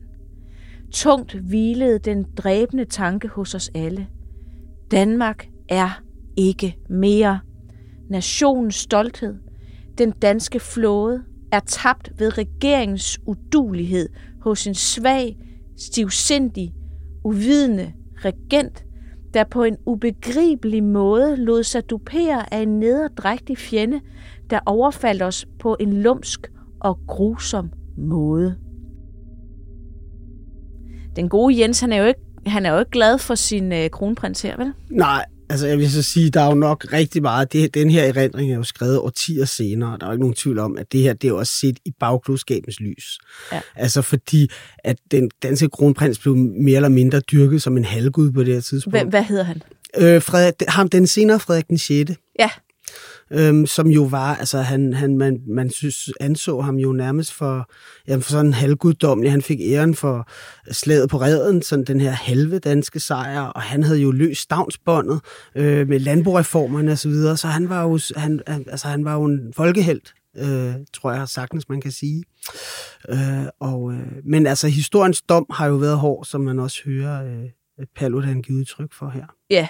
Tungt hvilede den dræbende tanke hos os alle. Danmark er ikke mere. Nationens stolthed, den danske flåde, er tabt ved regeringens udulighed hos en svag, stivsindig, uvidende regent, der på en ubegribelig måde lod sig dupere af en nederdrægtig fjende, der overfaldt os på en lumsk og grusom måde. Den gode Jens, han er jo ikke, han er jo ikke glad for sin øh, kronprins her, vel? Nej, altså jeg vil så sige, der er jo nok rigtig meget. Det, den her erindring er jo skrevet årtier senere. Der er jo ikke nogen tvivl om, at det her det er også set i bagklodskabens lys. Ja. Altså fordi, at den danske kronprins blev mere eller mindre dyrket som en halvgud på det her tidspunkt. Hvad, hvad hedder han? Øh, Frederik, ham, den senere Frederik den 6. Ja, Øhm, som jo var, altså han, han, man, man synes, anså ham jo nærmest for, jamen, for sådan halvguddommelig. Han fik æren for slaget på redden, sådan den her halve danske sejr, og han havde jo løst stavnsbåndet øh, med landboreformerne og så videre, så han var jo, han, han- altså, han var jo en folkehelt, øh, tror jeg sagtens, man kan sige. Øh, og, øh, men altså, historiens dom har jo været hård, som man også hører øh, Paludan give udtryk for her. ja.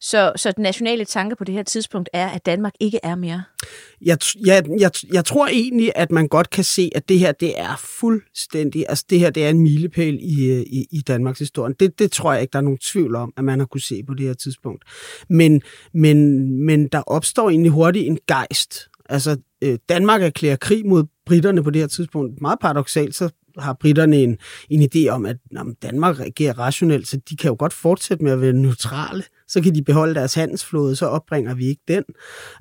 Så, så den nationale tanke på det her tidspunkt er, at Danmark ikke er mere. jeg, jeg, jeg, jeg tror egentlig, at man godt kan se, at det her, det er fuldstændig, altså det her, det er en milepæl i, øh, i, i Danmarks historie. Det, det tror jeg ikke, der er nogen tvivl om, at man har kunne se på det her tidspunkt. Men, men, men der opstår egentlig hurtigt en gejst. Altså, øh, Danmark erklærer krig mod britterne på det her tidspunkt. Meget paradoxalt, så har britterne en, en idé om, at nå, men Danmark reagerer rationelt, så de kan jo godt fortsætte med at være neutrale. Så kan de beholde deres handelsflåde, så opbringer vi ikke den.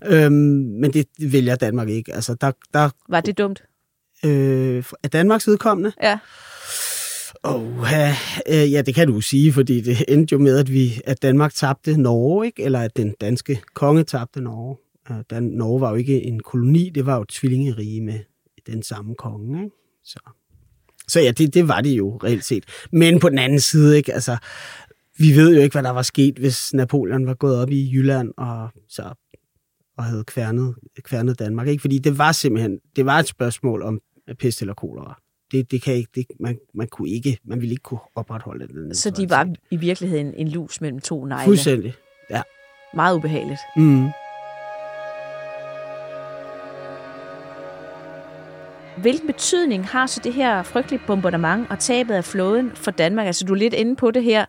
Øhm, men det vælger Danmark ikke. Altså, der, der Var det dumt? øh, er Danmarks vedkommende. Ja. Oh, ja, øh, ja, det kan du sige, fordi det endte jo med, at, vi, at Danmark tabte Norge, ikke? eller at den danske konge tabte Norge. Øh, Dan, Norge var jo ikke en koloni, det var jo tvillingerige med den samme konge. Ikke? Så, så ja, det, det var det jo reelt set. Men på den anden side, ikke? Altså, vi ved jo ikke, hvad der var sket, hvis Napoleon var gået op i Jylland og, så, og havde kværnet, kværnet Danmark. Ikke? Fordi det var simpelthen det var et spørgsmål om pest eller kolera. Det, det kan ikke, det, man, man, kunne ikke, man ville ikke kunne opretholde det. Så de var i virkeligheden en lus mellem to negle? Fuldstændig, ja. Meget ubehageligt. Mm. Hvilken betydning har så det her frygtelige bombardement og tabet af flåden for Danmark? Altså, du er lidt inde på det her,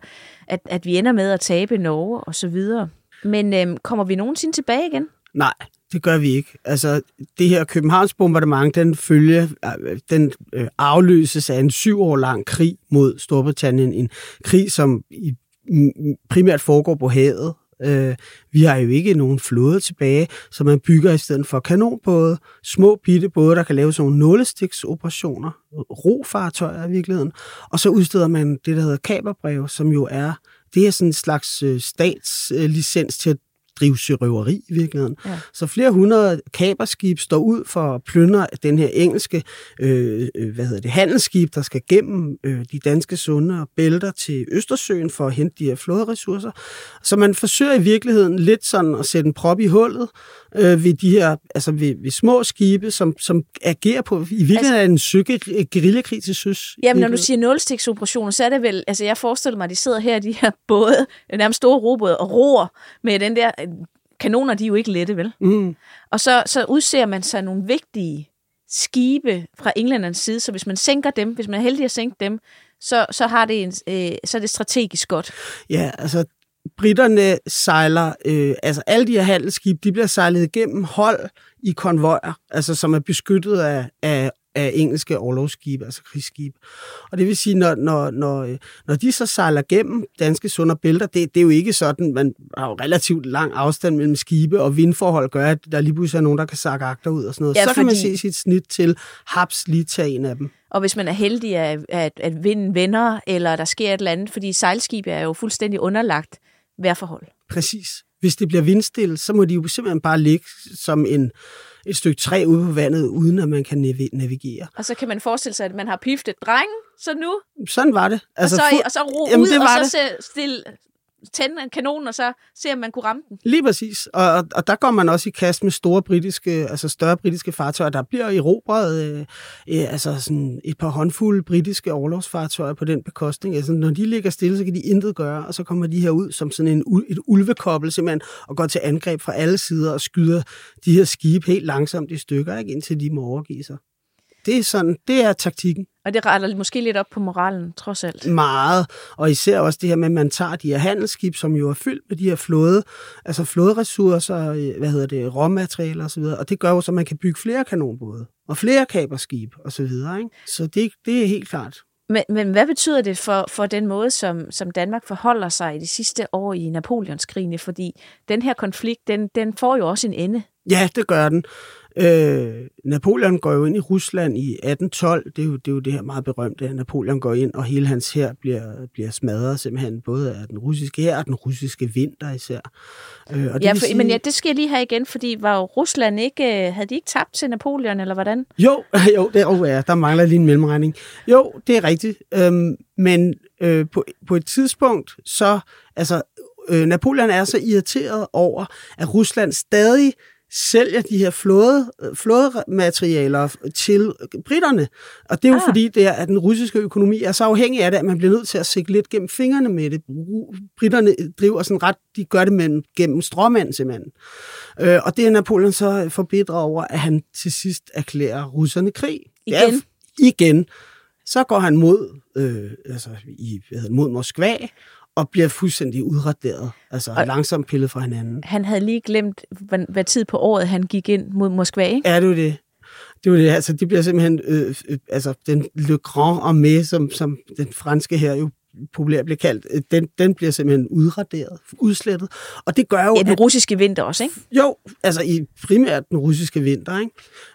at, at vi ender med at tabe Norge og så videre. Men øhm, kommer vi nogensinde tilbage igen? Nej, det gør vi ikke. Altså, det her Københavns bombardement, den følge, øh, den øh, afløses af en syv år lang krig mod Storbritannien. En krig, som i, primært foregår på havet, Øh, vi har jo ikke nogen flåde tilbage, så man bygger i stedet for kanonbåde, små bitte både, der kan lave sådan nogle nålestiksoperationer, rofartøjer i virkeligheden, og så udsteder man det, der hedder kaberbrev, som jo er det er sådan en slags øh, statslicens til at drive sørøveri i virkeligheden. Ja. Så flere hundrede kaberskib står ud for at plyndre den her engelske øh, øh, hvad hedder det, handelsskib, der skal gennem øh, de danske sunde og bælter til Østersøen for at hente de her flåderessourcer. Så man forsøger i virkeligheden lidt sådan at sætte en prop i hullet øh, ved de her, altså ved, ved små skibe, som, som agerer på, i virkeligheden altså, er en søge guerillakrig til søs. Jamen, når du siger nulstiksoperationer, så er det vel, altså jeg forestiller mig, at de sidder her, de her både, nærmest store robåde, og roer med den der, kanoner, de er jo ikke lette, vel? Mm. Og så, så udser man sig nogle vigtige skibe fra englændernes side, så hvis man sænker dem, hvis man er heldig at sænke dem, så, så, har det en, øh, så er det strategisk godt. Ja, altså britterne sejler, øh, altså alle de her handelsskib, de bliver sejlet igennem hold i konvojer, altså som er beskyttet af, af, af engelske overlovsskibe, altså krigsskibe. Og det vil sige, når, når, når, når de så sejler gennem danske sund og bælter, det, det er jo ikke sådan, man har jo relativt lang afstand mellem skibe, og vindforhold gør, at der lige pludselig er nogen, der kan sakke agter ud og sådan noget. Ja, så fordi... kan man se sit snit til haps lige tage en af dem. Og hvis man er heldig, at, at, at vinden vender, eller der sker et eller andet, fordi sejlskibe er jo fuldstændig underlagt vejrforhold. Præcis. Hvis det bliver vindstille, så må de jo simpelthen bare ligge som en, et stykke træ ude på vandet, uden at man kan navigere. Og så kan man forestille sig, at man har piftet dreng, så nu... Sådan var det. Altså, og, så, og så ro jamen, ud, det var og så det. stille tænde en kanon, og så se, om man kunne ramme den. Lige præcis. Og, og, og der går man også i kast med store britiske, altså større britiske fartøjer. Der bliver erobret øh, øh, altså sådan et par håndfulde britiske overlovsfartøjer på den bekostning. Altså, når de ligger stille, så kan de intet gøre, og så kommer de her ud som sådan en, et ulvekobbel simpelthen, og går til angreb fra alle sider og skyder de her skibe helt langsomt i stykker, ikke, indtil de må overgive sig. Det er sådan, det er taktikken. Og det retter måske lidt op på moralen, trods alt. Meget. Og især også det her med, at man tager de her handelsskib, som jo er fyldt med de her flåde, altså flåderessourcer, øh, hvad hedder det, råmaterialer osv., og det gør jo så, at man kan bygge flere kanonbåde og flere kaberskib osv. Så, så det, det er helt klart. Men, men hvad betyder det for, for den måde, som, som Danmark forholder sig i de sidste år i Napoleonskrigene? Fordi den her konflikt, den, den får jo også en ende. Ja, det gør den. Øh, Napoleon går jo ind i Rusland i 1812. Det er, jo, det er jo det her meget berømte, at Napoleon går ind, og hele hans her bliver, bliver smadret simpelthen, både af den russiske her og den russiske vinter især. Øh, og det ja, for, sige... men ja, det skal jeg lige have igen, fordi var jo Rusland ikke, havde de ikke tabt til Napoleon, eller hvordan? Jo, jo det, oh ja, der mangler lige en mellemregning. Jo, det er rigtigt. Øhm, men øh, på, på et tidspunkt, så, altså, øh, Napoleon er så irriteret over, at Rusland stadig sælger de her flåde, flådematerialer til britterne. Og det er jo ah. fordi, det er, at den russiske økonomi er så afhængig af det, at man bliver nødt til at sigte lidt gennem fingrene med det. Britterne driver sådan ret, de gør det med, gennem stråmand simpelthen. Øh, og det er Napoleon så forbedret over, at han til sidst erklærer russerne krig. Igen? Ja, igen. Så går han mod, øh, altså, i, hvad hedder, mod Moskva, og bliver fuldstændig udraderet, altså og langsomt pillet fra hinanden. Han havde lige glemt, hvad, hvad tid på året han gik ind mod Moskva, ikke? Ja, det var det. Det var det, altså det bliver simpelthen, øh, øh, altså den Le Grand Armée, som, som den franske her jo populært bliver kaldt, øh, den, den bliver simpelthen udraderet, udslettet. Og det gør jo... Ja, den russiske vinter også, ikke? Jo, altså i primært den russiske vinter, ikke?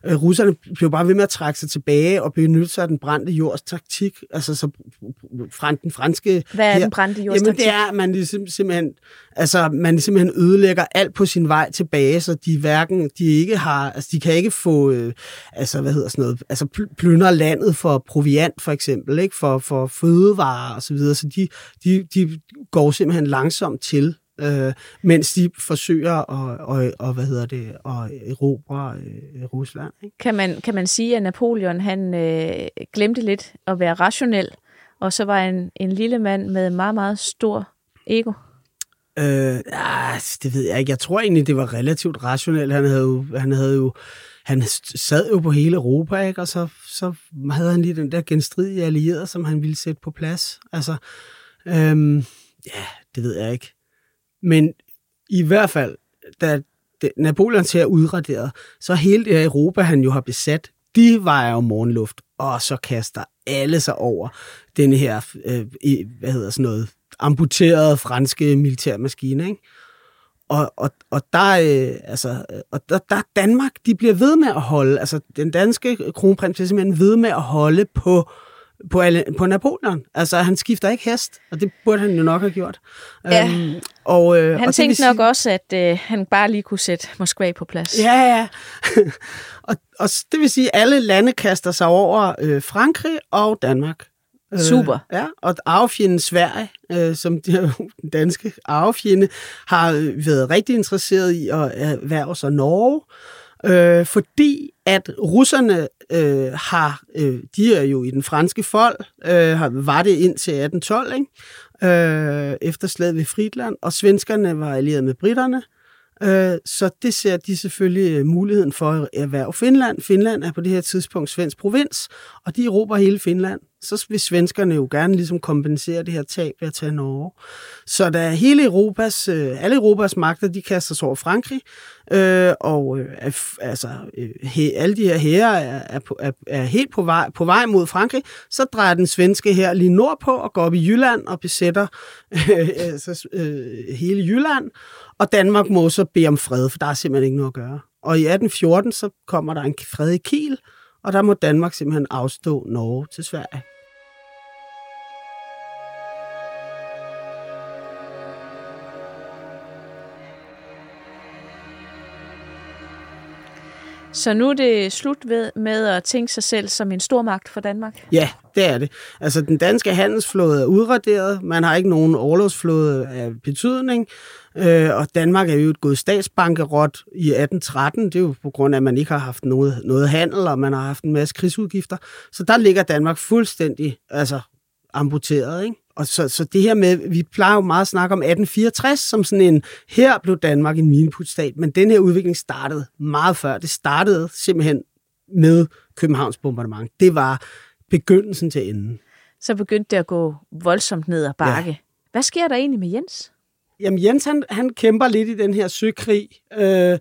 Øh, russerne blev bare ved med at trække sig tilbage og benytte sig af den brændte jords taktik. Altså så fra den franske... Hvad er her, den brændte jords Jamen det er, at man ligesom, simpelthen, altså, man simpelthen ødelægger alt på sin vej tilbage, så de hverken, de ikke har, altså de kan ikke få, øh, altså hvad hedder sådan noget, altså plyndre landet for proviant for eksempel, ikke? For, for fødevarer og så videre, så de, de, de går simpelthen langsomt til øh, mens de forsøger at, og, og, hvad hedder det, at erobre øh, Rusland. Ikke? Kan, man, kan man sige, at Napoleon han øh, glemte lidt at være rationel, og så var en, en lille mand med meget, meget stor ego? Øh, ja, det ved jeg ikke. Jeg tror egentlig, det var relativt rationelt. Han havde jo, han havde jo han sad jo på hele Europa, ikke? og så, så havde han lige den der genstridige allierede, som han ville sætte på plads. Altså, øhm, ja, det ved jeg ikke. Men i hvert fald, da Napoleon ser udraderet, så hele det her Europa, han jo har besat, de vejer jo morgenluft, og så kaster alle sig over denne her, øh, hvad hedder sådan noget, amputerede franske militærmaskine, ikke? Og, og, og, der, øh, altså, og der, der Danmark, de bliver ved med at holde, altså den danske kronprins bliver simpelthen ved med at holde på på, på Napoleon. Altså, han skifter ikke hest, og det burde han jo nok have gjort. Ja. Um, og, øh, han og tænkte sige, nok også, at øh, han bare lige kunne sætte Moskva på plads. Ja, ja. og, og det vil sige, at alle lande kaster sig over øh, Frankrig og Danmark. Øh, Super. Øh, ja, og arvefjenden Sverige, øh, som de danske arvefjende, har været rigtig interesseret i at erhverve sig Norge øh, fordi at russerne øh, har, øh, de er jo i den franske fold, øh, var det indtil 1812, ikke? Øh, efter slaget ved Friedland, og svenskerne var allieret med britterne, øh, så det ser de selvfølgelig øh, muligheden for at erhverve Finland. Finland er på det her tidspunkt svensk provins, og de erobrer hele Finland så vil svenskerne jo gerne ligesom kompensere det her tab ved at tage Norge. Så da hele Europas, øh, alle Europas magter, de kaster sig over Frankrig, øh, og øh, altså, øh, he, alle de her herrer er, er, på, er, er helt på vej, på vej mod Frankrig, så drejer den svenske her lige nordpå og går op i Jylland og besætter øh, altså, øh, hele Jylland, og Danmark må så bede om fred, for der er simpelthen ikke noget at gøre. Og i 1814, så kommer der en fred i Kiel, og der må Danmark simpelthen afstå Norge til Sverige. Så nu er det slut ved, med at tænke sig selv som en stormagt for Danmark? Ja, det er det. Altså, den danske handelsflåde er udraderet. Man har ikke nogen overlovsflåde af betydning. Øh, og Danmark er jo et gået statsbankerot i 1813. Det er jo på grund af, at man ikke har haft noget, noget handel, og man har haft en masse krigsudgifter. Så der ligger Danmark fuldstændig altså, amputeret, ikke? Og så, så det her med, vi plejer jo meget at snakke om 1864 som sådan en, her blev Danmark en miniputstat, men den her udvikling startede meget før. Det startede simpelthen med Københavns bombardement. Det var begyndelsen til enden. Så begyndte det at gå voldsomt ned ad bakke. Ja. Hvad sker der egentlig med Jens? Jamen Jens, han, han kæmper lidt i den her søkrig, øh,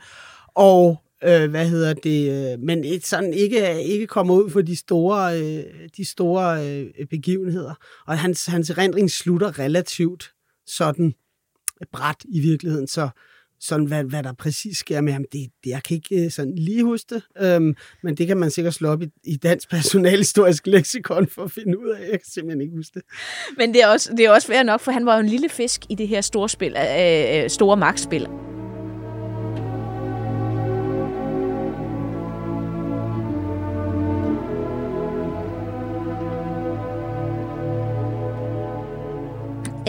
og øh, hvad hedder det, øh, men et, sådan ikke, ikke kommer ud for de store, øh, de store øh, begivenheder. Og hans, hans erindring slutter relativt sådan bræt i virkeligheden, så sådan, hvad, hvad der præcis sker med ham, det, det jeg kan ikke øh, sådan lige huske det, øhm, men det kan man sikkert slå op i, i dansk personalhistorisk leksikon for at finde ud af. Jeg kan simpelthen ikke huske det. Men det er også, det er også værd nok, for han var jo en lille fisk i det her store, spil, øh, øh store magtspil.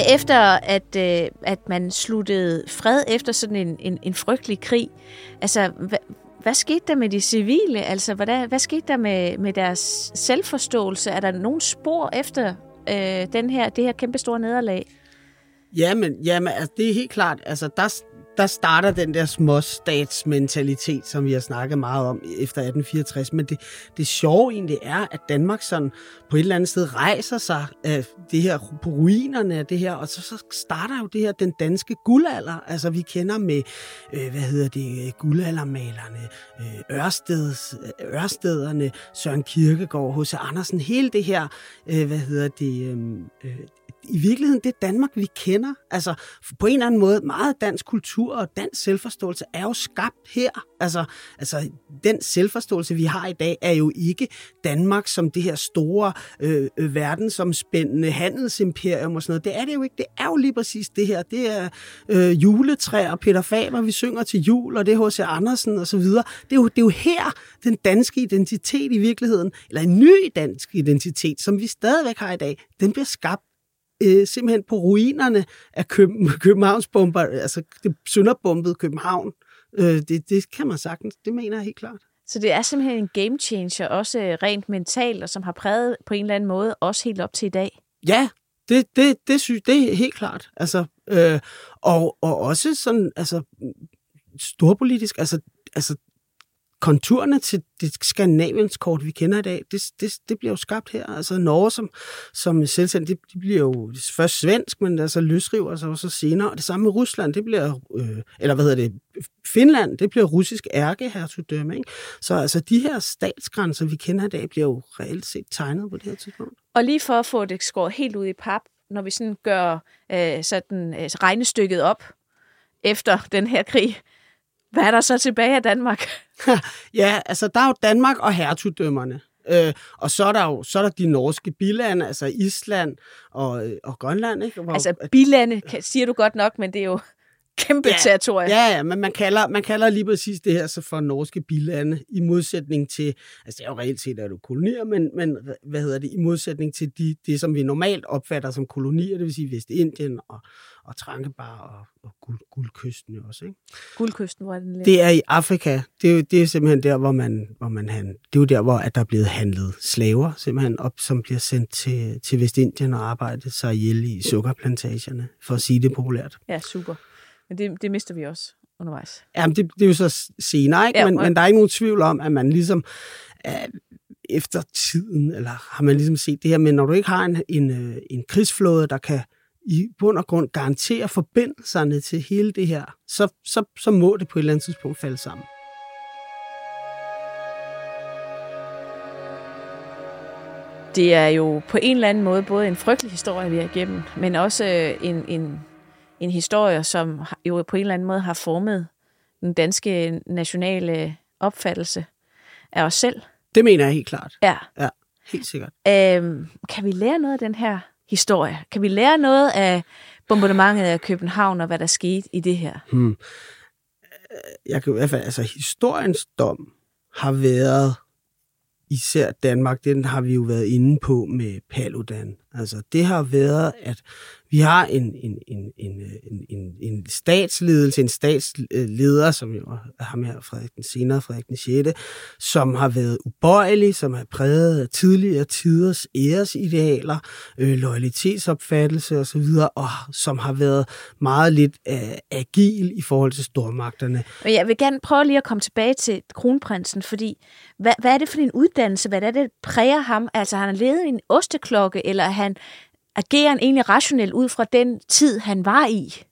Efter at, øh, at man sluttede fred efter sådan en, en, en frygtelig krig, altså hvad, hvad skete der med de civile? Altså hvad, hvad skete der med, med deres selvforståelse? Er der nogen spor efter øh, den her, det her kæmpe store nederlag? Jamen, jamen altså, det er helt klart. Altså, der, der starter den der småstatsmentalitet, som vi har snakket meget om efter 1864. Men det, det sjove egentlig er, at Danmark sådan på et eller andet sted rejser sig af det her på ruinerne af det her, og så, så starter jo det her den danske guldalder. Altså vi kender med, øh, hvad hedder det, guldaldermalerne, øh, Ørsteds, øh, Ørstederne, Søren Kirkegaard, H.C. Andersen, hele det her, øh, hvad hedder det, øh, øh i virkeligheden det Danmark, vi kender. Altså på en eller anden måde, meget dansk kultur og dansk selvforståelse er jo skabt her. Altså, altså den selvforståelse, vi har i dag, er jo ikke Danmark som det her store øh, øh verdensomspændende handelsimperium og sådan noget. Det er det jo ikke. Det er jo lige præcis det her. Det er øh, juletræer, Peter Faber, vi synger til jul, og det er H.C. Andersen og så videre. Det er, jo, det er jo her, den danske identitet i virkeligheden, eller en ny dansk identitet, som vi stadigvæk har i dag, den bliver skabt øh, simpelthen på ruinerne af Køb- Københavns bomber, altså det sønderbombede København. Øh, det, det kan man sagtens, det mener jeg helt klart. Så det er simpelthen en game changer, også rent mentalt, og som har præget på en eller anden måde, også helt op til i dag. Ja, det, det, det, synes, det er helt klart. Altså, øh, og, og også sådan, altså, storpolitisk, altså, altså konturerne til det Skandinaviens kort, vi kender i dag, det, det, det bliver jo skabt her. Altså Norge som, som selvstændig, det, det bliver jo først svensk, men altså løsriver sig også senere. Og det samme med Rusland, det bliver, øh, eller hvad hedder det, Finland, det bliver russisk ærkehertugdømme. Ikke? Så altså de her statsgrænser, vi kender i dag, bliver jo reelt set tegnet på det her tidspunkt. Og lige for at få det skåret helt ud i pap, når vi sådan gør øh, sådan, øh, regnestykket op efter den her krig, hvad er der så tilbage af Danmark? ja, altså der er jo Danmark og hertugdømmerne. Øh, og så er der jo så er der de norske bilande, altså Island og, og Grønland. Ikke? Hvor, altså bilande, siger du godt nok, men det er jo kæmpe ja, territorie. Ja, ja, men man kalder, man kalder lige præcis det her så for norske bilande, i modsætning til, altså det er jo reelt set, at du kolonier, men, men hvad hedder det, i modsætning til de, det, som vi normalt opfatter som kolonier, det vil sige Vestindien og, og Trankebar og, og guld, Guldkysten også. Ikke? Guldkysten, hvor er den Det er i Afrika. Det er, jo, det er simpelthen der, hvor man, hvor man han, det er jo der, hvor at der er blevet handlet slaver, simpelthen op, som bliver sendt til, til Vestindien og arbejdet sig ihjel i sukkerplantagerne, for at sige det populært. Ja, super. Men det, det mister vi også undervejs. Jamen, det, det er jo så senere, ikke? Ja, men, men der er ikke nogen tvivl om, at man ligesom øh, efter tiden, eller har man ligesom set det her, men når du ikke har en, en, øh, en krigsflåde, der kan i bund og grund garantere forbindelserne til hele det her, så, så, så må det på et eller andet tidspunkt falde sammen. Det er jo på en eller anden måde både en frygtelig historie, vi har igennem, men også øh, en, en, en historie, som jo på en eller anden måde har formet den danske nationale opfattelse af os selv. Det mener jeg helt klart. Ja. Ja, helt sikkert. Øhm, kan vi lære noget af den her historie? Kan vi lære noget af bombardementet af København og hvad der skete i det her? Hmm. Jeg kan i hvert fald, altså historiens dom har været især Danmark, den har vi jo været inde på med Paludan. Altså det har været, at vi har en, en, en, en, en, en statsledelse, en statsleder, som jo er ham her, Frederik den senere, Frederik den 6., som har været ubøjelig, som har præget af tidligere tiders æresidealer, øh, loyalitetsopfattelse osv., og som har været meget lidt øh, agil i forhold til stormagterne. Og jeg vil gerne prøve lige at komme tilbage til kronprinsen, fordi hvad, hvad er det for en uddannelse? Hvad er det, der præger ham? Altså, han har levet i en osteklokke, eller han agerer han egentlig rationelt ud fra den tid, han var i?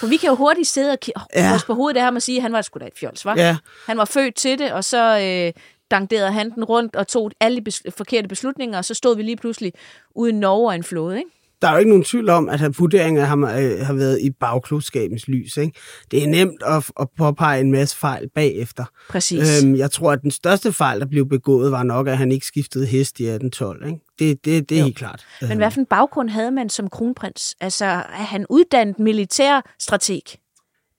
For vi kan jo hurtigt sidde og ja. på hovedet af ham og sige, at han var sgu da et fjols, var? Ja. Han var født til det, og så øh, danderede han den rundt og tog alle de bes- forkerte beslutninger, og så stod vi lige pludselig uden Norge og en flåde, ikke? Der er jo ikke nogen tvivl om, at vurderingen af ham øh, har været i bagklodskabens lys. Ikke? Det er nemt at, at påpege en masse fejl bagefter. Præcis. Øhm, jeg tror, at den største fejl, der blev begået, var nok, at han ikke skiftede hest i 1812. Ikke? Det, det, det er jo. helt klart. Men hvad for en baggrund havde man som kronprins? Altså, er han uddannet militærstrateg?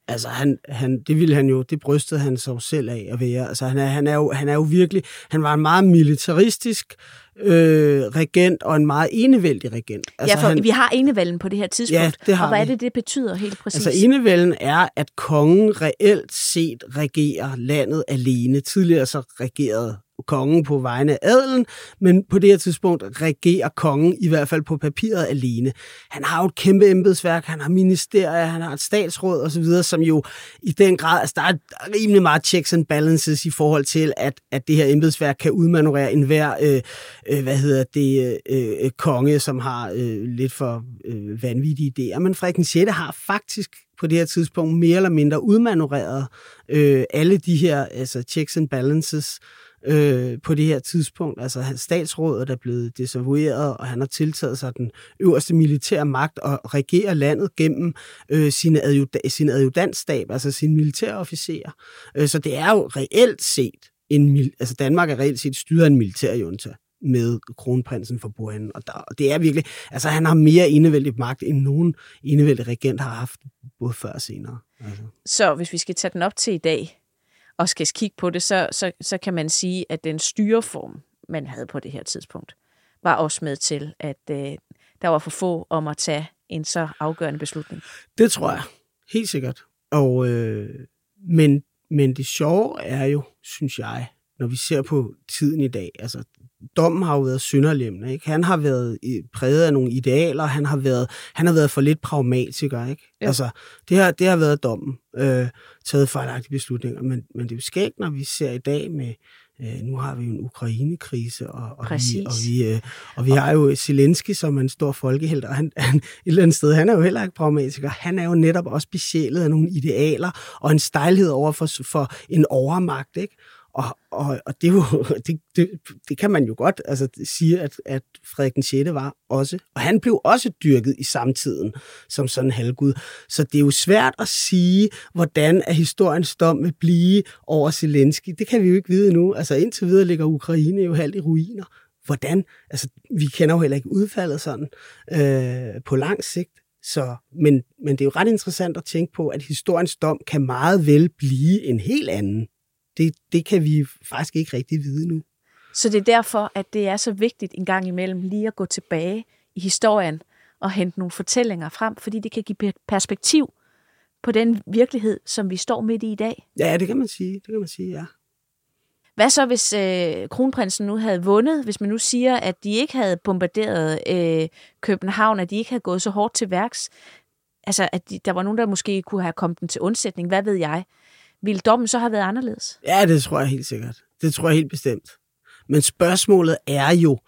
Altså, han, han, det ville han jo, det brystede han sig selv af at være. Altså, han er, han er, jo, han er jo virkelig, han var en meget militaristisk øh, regent og en meget enevældig regent. Altså, ja, for han, vi har enevælden på det her tidspunkt. Ja, det har og hvad vi. er det, det betyder helt præcis? Altså, enevælden er, at kongen reelt set regerer landet alene. Tidligere så regerede kongen på vegne af adelen, men på det her tidspunkt regerer kongen i hvert fald på papiret alene. Han har jo et kæmpe embedsværk, han har ministerier, han har et statsråd osv., som jo i den grad, altså der er rimelig meget checks and balances i forhold til, at, at det her embedsværk kan udmanøvrere enhver, øh, øh, hvad hedder det, øh, øh konge, som har øh, lidt for øh, vanvittige idéer. Men Frederik 6. har faktisk på det her tidspunkt mere eller mindre udmanøvreret øh, alle de her altså checks and balances, øh, på det her tidspunkt. Altså hans statsrådet er blevet desavoueret, og han har tiltaget sig den øverste militære magt og regerer landet gennem øh, sine adjud- sin adjudantstab, altså sine militære officerer. Øh, så det er jo reelt set en, altså Danmark er reelt set styret af en militærjunta med kronprinsen for Burhan. Og, der, og det er virkelig, altså han har mere indevældig magt, end nogen indevældig regent har haft, både før og senere. Altså. Så hvis vi skal tage den op til i dag, og skal kigge på det, så, så, så kan man sige, at den styreform, man havde på det her tidspunkt, var også med til, at øh, der var for få om at tage en så afgørende beslutning. Det tror jeg, helt sikkert. Og, øh, men, men det sjove er jo, synes jeg, når vi ser på tiden i dag, altså dommen har jo været synderlemmende. Ikke? Han har været præget af nogle idealer, han har været, han har været for lidt pragmatiker. Ikke? Ja. Altså, det, har, det har været dommen, øh, taget fejlagtige beslutninger, men, men det er jo skægt, når vi ser i dag med, øh, nu har vi jo en Ukraine-krise, og, og, vi, og, vi, øh, og vi har jo Zelensky, som er en stor folkehelt, og han, han, et eller andet sted, han er jo heller ikke pragmatiker. Han er jo netop også besjælet af nogle idealer, og en stejlhed over for, for en overmagt, ikke? Og, og, og det, er jo, det, det, det kan man jo godt altså, sige, at, at Frederik den 6. var også. Og han blev også dyrket i samtiden som sådan en halvgud. Så det er jo svært at sige, hvordan er historiens dom vil blive over Zelensky. Det kan vi jo ikke vide nu. Altså indtil videre ligger Ukraine jo halvt i ruiner. Hvordan? Altså, vi kender jo heller ikke udfaldet sådan øh, på lang sigt. Så, men, men det er jo ret interessant at tænke på, at historiens dom kan meget vel blive en helt anden det, det kan vi faktisk ikke rigtig vide nu. Så det er derfor, at det er så vigtigt en gang imellem lige at gå tilbage i historien og hente nogle fortællinger frem, fordi det kan give perspektiv på den virkelighed, som vi står midt i i dag. Ja, det kan man sige. Det kan man sige, ja. Hvad så, hvis øh, kronprinsen nu havde vundet? Hvis man nu siger, at de ikke havde bombarderet øh, København, at de ikke havde gået så hårdt til værks, altså at de, der var nogen, der måske kunne have kommet den til undsætning, hvad ved jeg? Ville dommen så have været anderledes? Ja, det tror jeg helt sikkert. Det tror jeg helt bestemt. Men spørgsmålet er jo,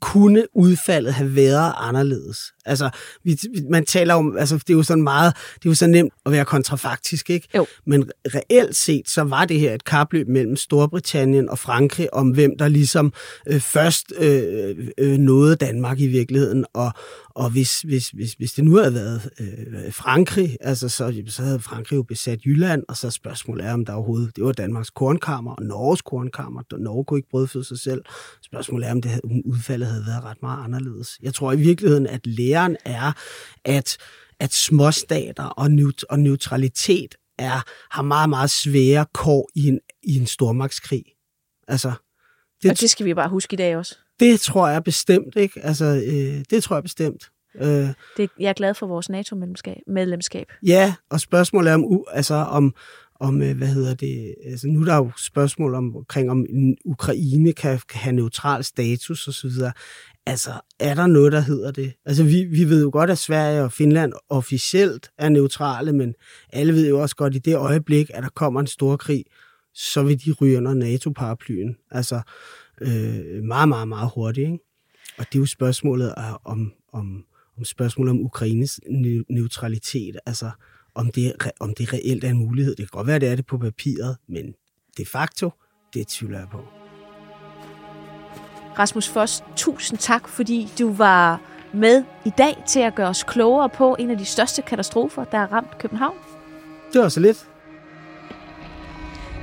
kunne udfaldet have været anderledes? Altså, vi, man taler om, altså, det er jo sådan meget, det er jo så nemt at være kontrafaktisk, ikke? Jo. Men reelt set, så var det her et kapløb mellem Storbritannien og Frankrig om, hvem der ligesom øh, først øh, øh, nåede Danmark i virkeligheden, og, og hvis, hvis, hvis, hvis det nu havde været øh, Frankrig, altså så, så havde Frankrig jo besat Jylland, og så spørgsmålet er, om der overhovedet, det var Danmarks kornkammer og Norges kornkammer, Norge kunne ikke brødføde sig selv. Spørgsmålet er, om det havde, udfaldet havde været ret meget anderledes. Jeg tror i virkeligheden, at læren er, at, at småstater og, neut- og neutralitet er, har meget, meget svære kår i en, i en stormagtskrig. Altså, det, og det skal vi bare huske i dag også. Det tror jeg bestemt, ikke? Altså, øh, det tror jeg bestemt. Øh, det, jeg er glad for vores NATO-medlemskab. Ja, og spørgsmålet er om, altså, om, om, øh, hvad hedder det, altså nu er der jo spørgsmål om, omkring, om Ukraine kan, kan have neutral status osv. Altså, er der noget, der hedder det? Altså, vi, vi ved jo godt, at Sverige og Finland officielt er neutrale, men alle ved jo også godt, at i det øjeblik, at der kommer en stor krig, så vil de ryge under NATO-paraplyen. Altså, øh, meget, meget, meget hurtigt. Ikke? Og det er jo spørgsmålet øh, om, om, om spørgsmålet om Ukraines neutralitet. Altså, om det, om det reelt er en mulighed. Det kan godt være, at det er det på papiret, men de facto, det tvivler jeg på. Rasmus Foss, tusind tak, fordi du var med i dag til at gøre os klogere på en af de største katastrofer, der har ramt København. Det var så lidt.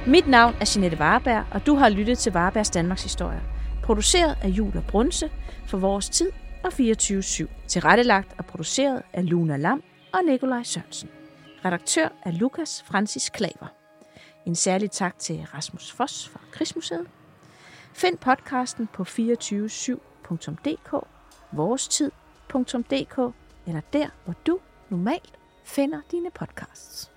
Mit navn er Jeanette Varberg, og du har lyttet til Varbergs Danmarks Historie. Produceret af Juler Brunse for Vores Tid og 24-7. Tilrettelagt og produceret af Luna Lam og Nikolaj Sørensen. Redaktør er Lukas Francis Klaver. En særlig tak til Rasmus Foss fra Krigsmuseet. Find podcasten på 247.dk, vorestid.dk eller der, hvor du normalt finder dine podcasts.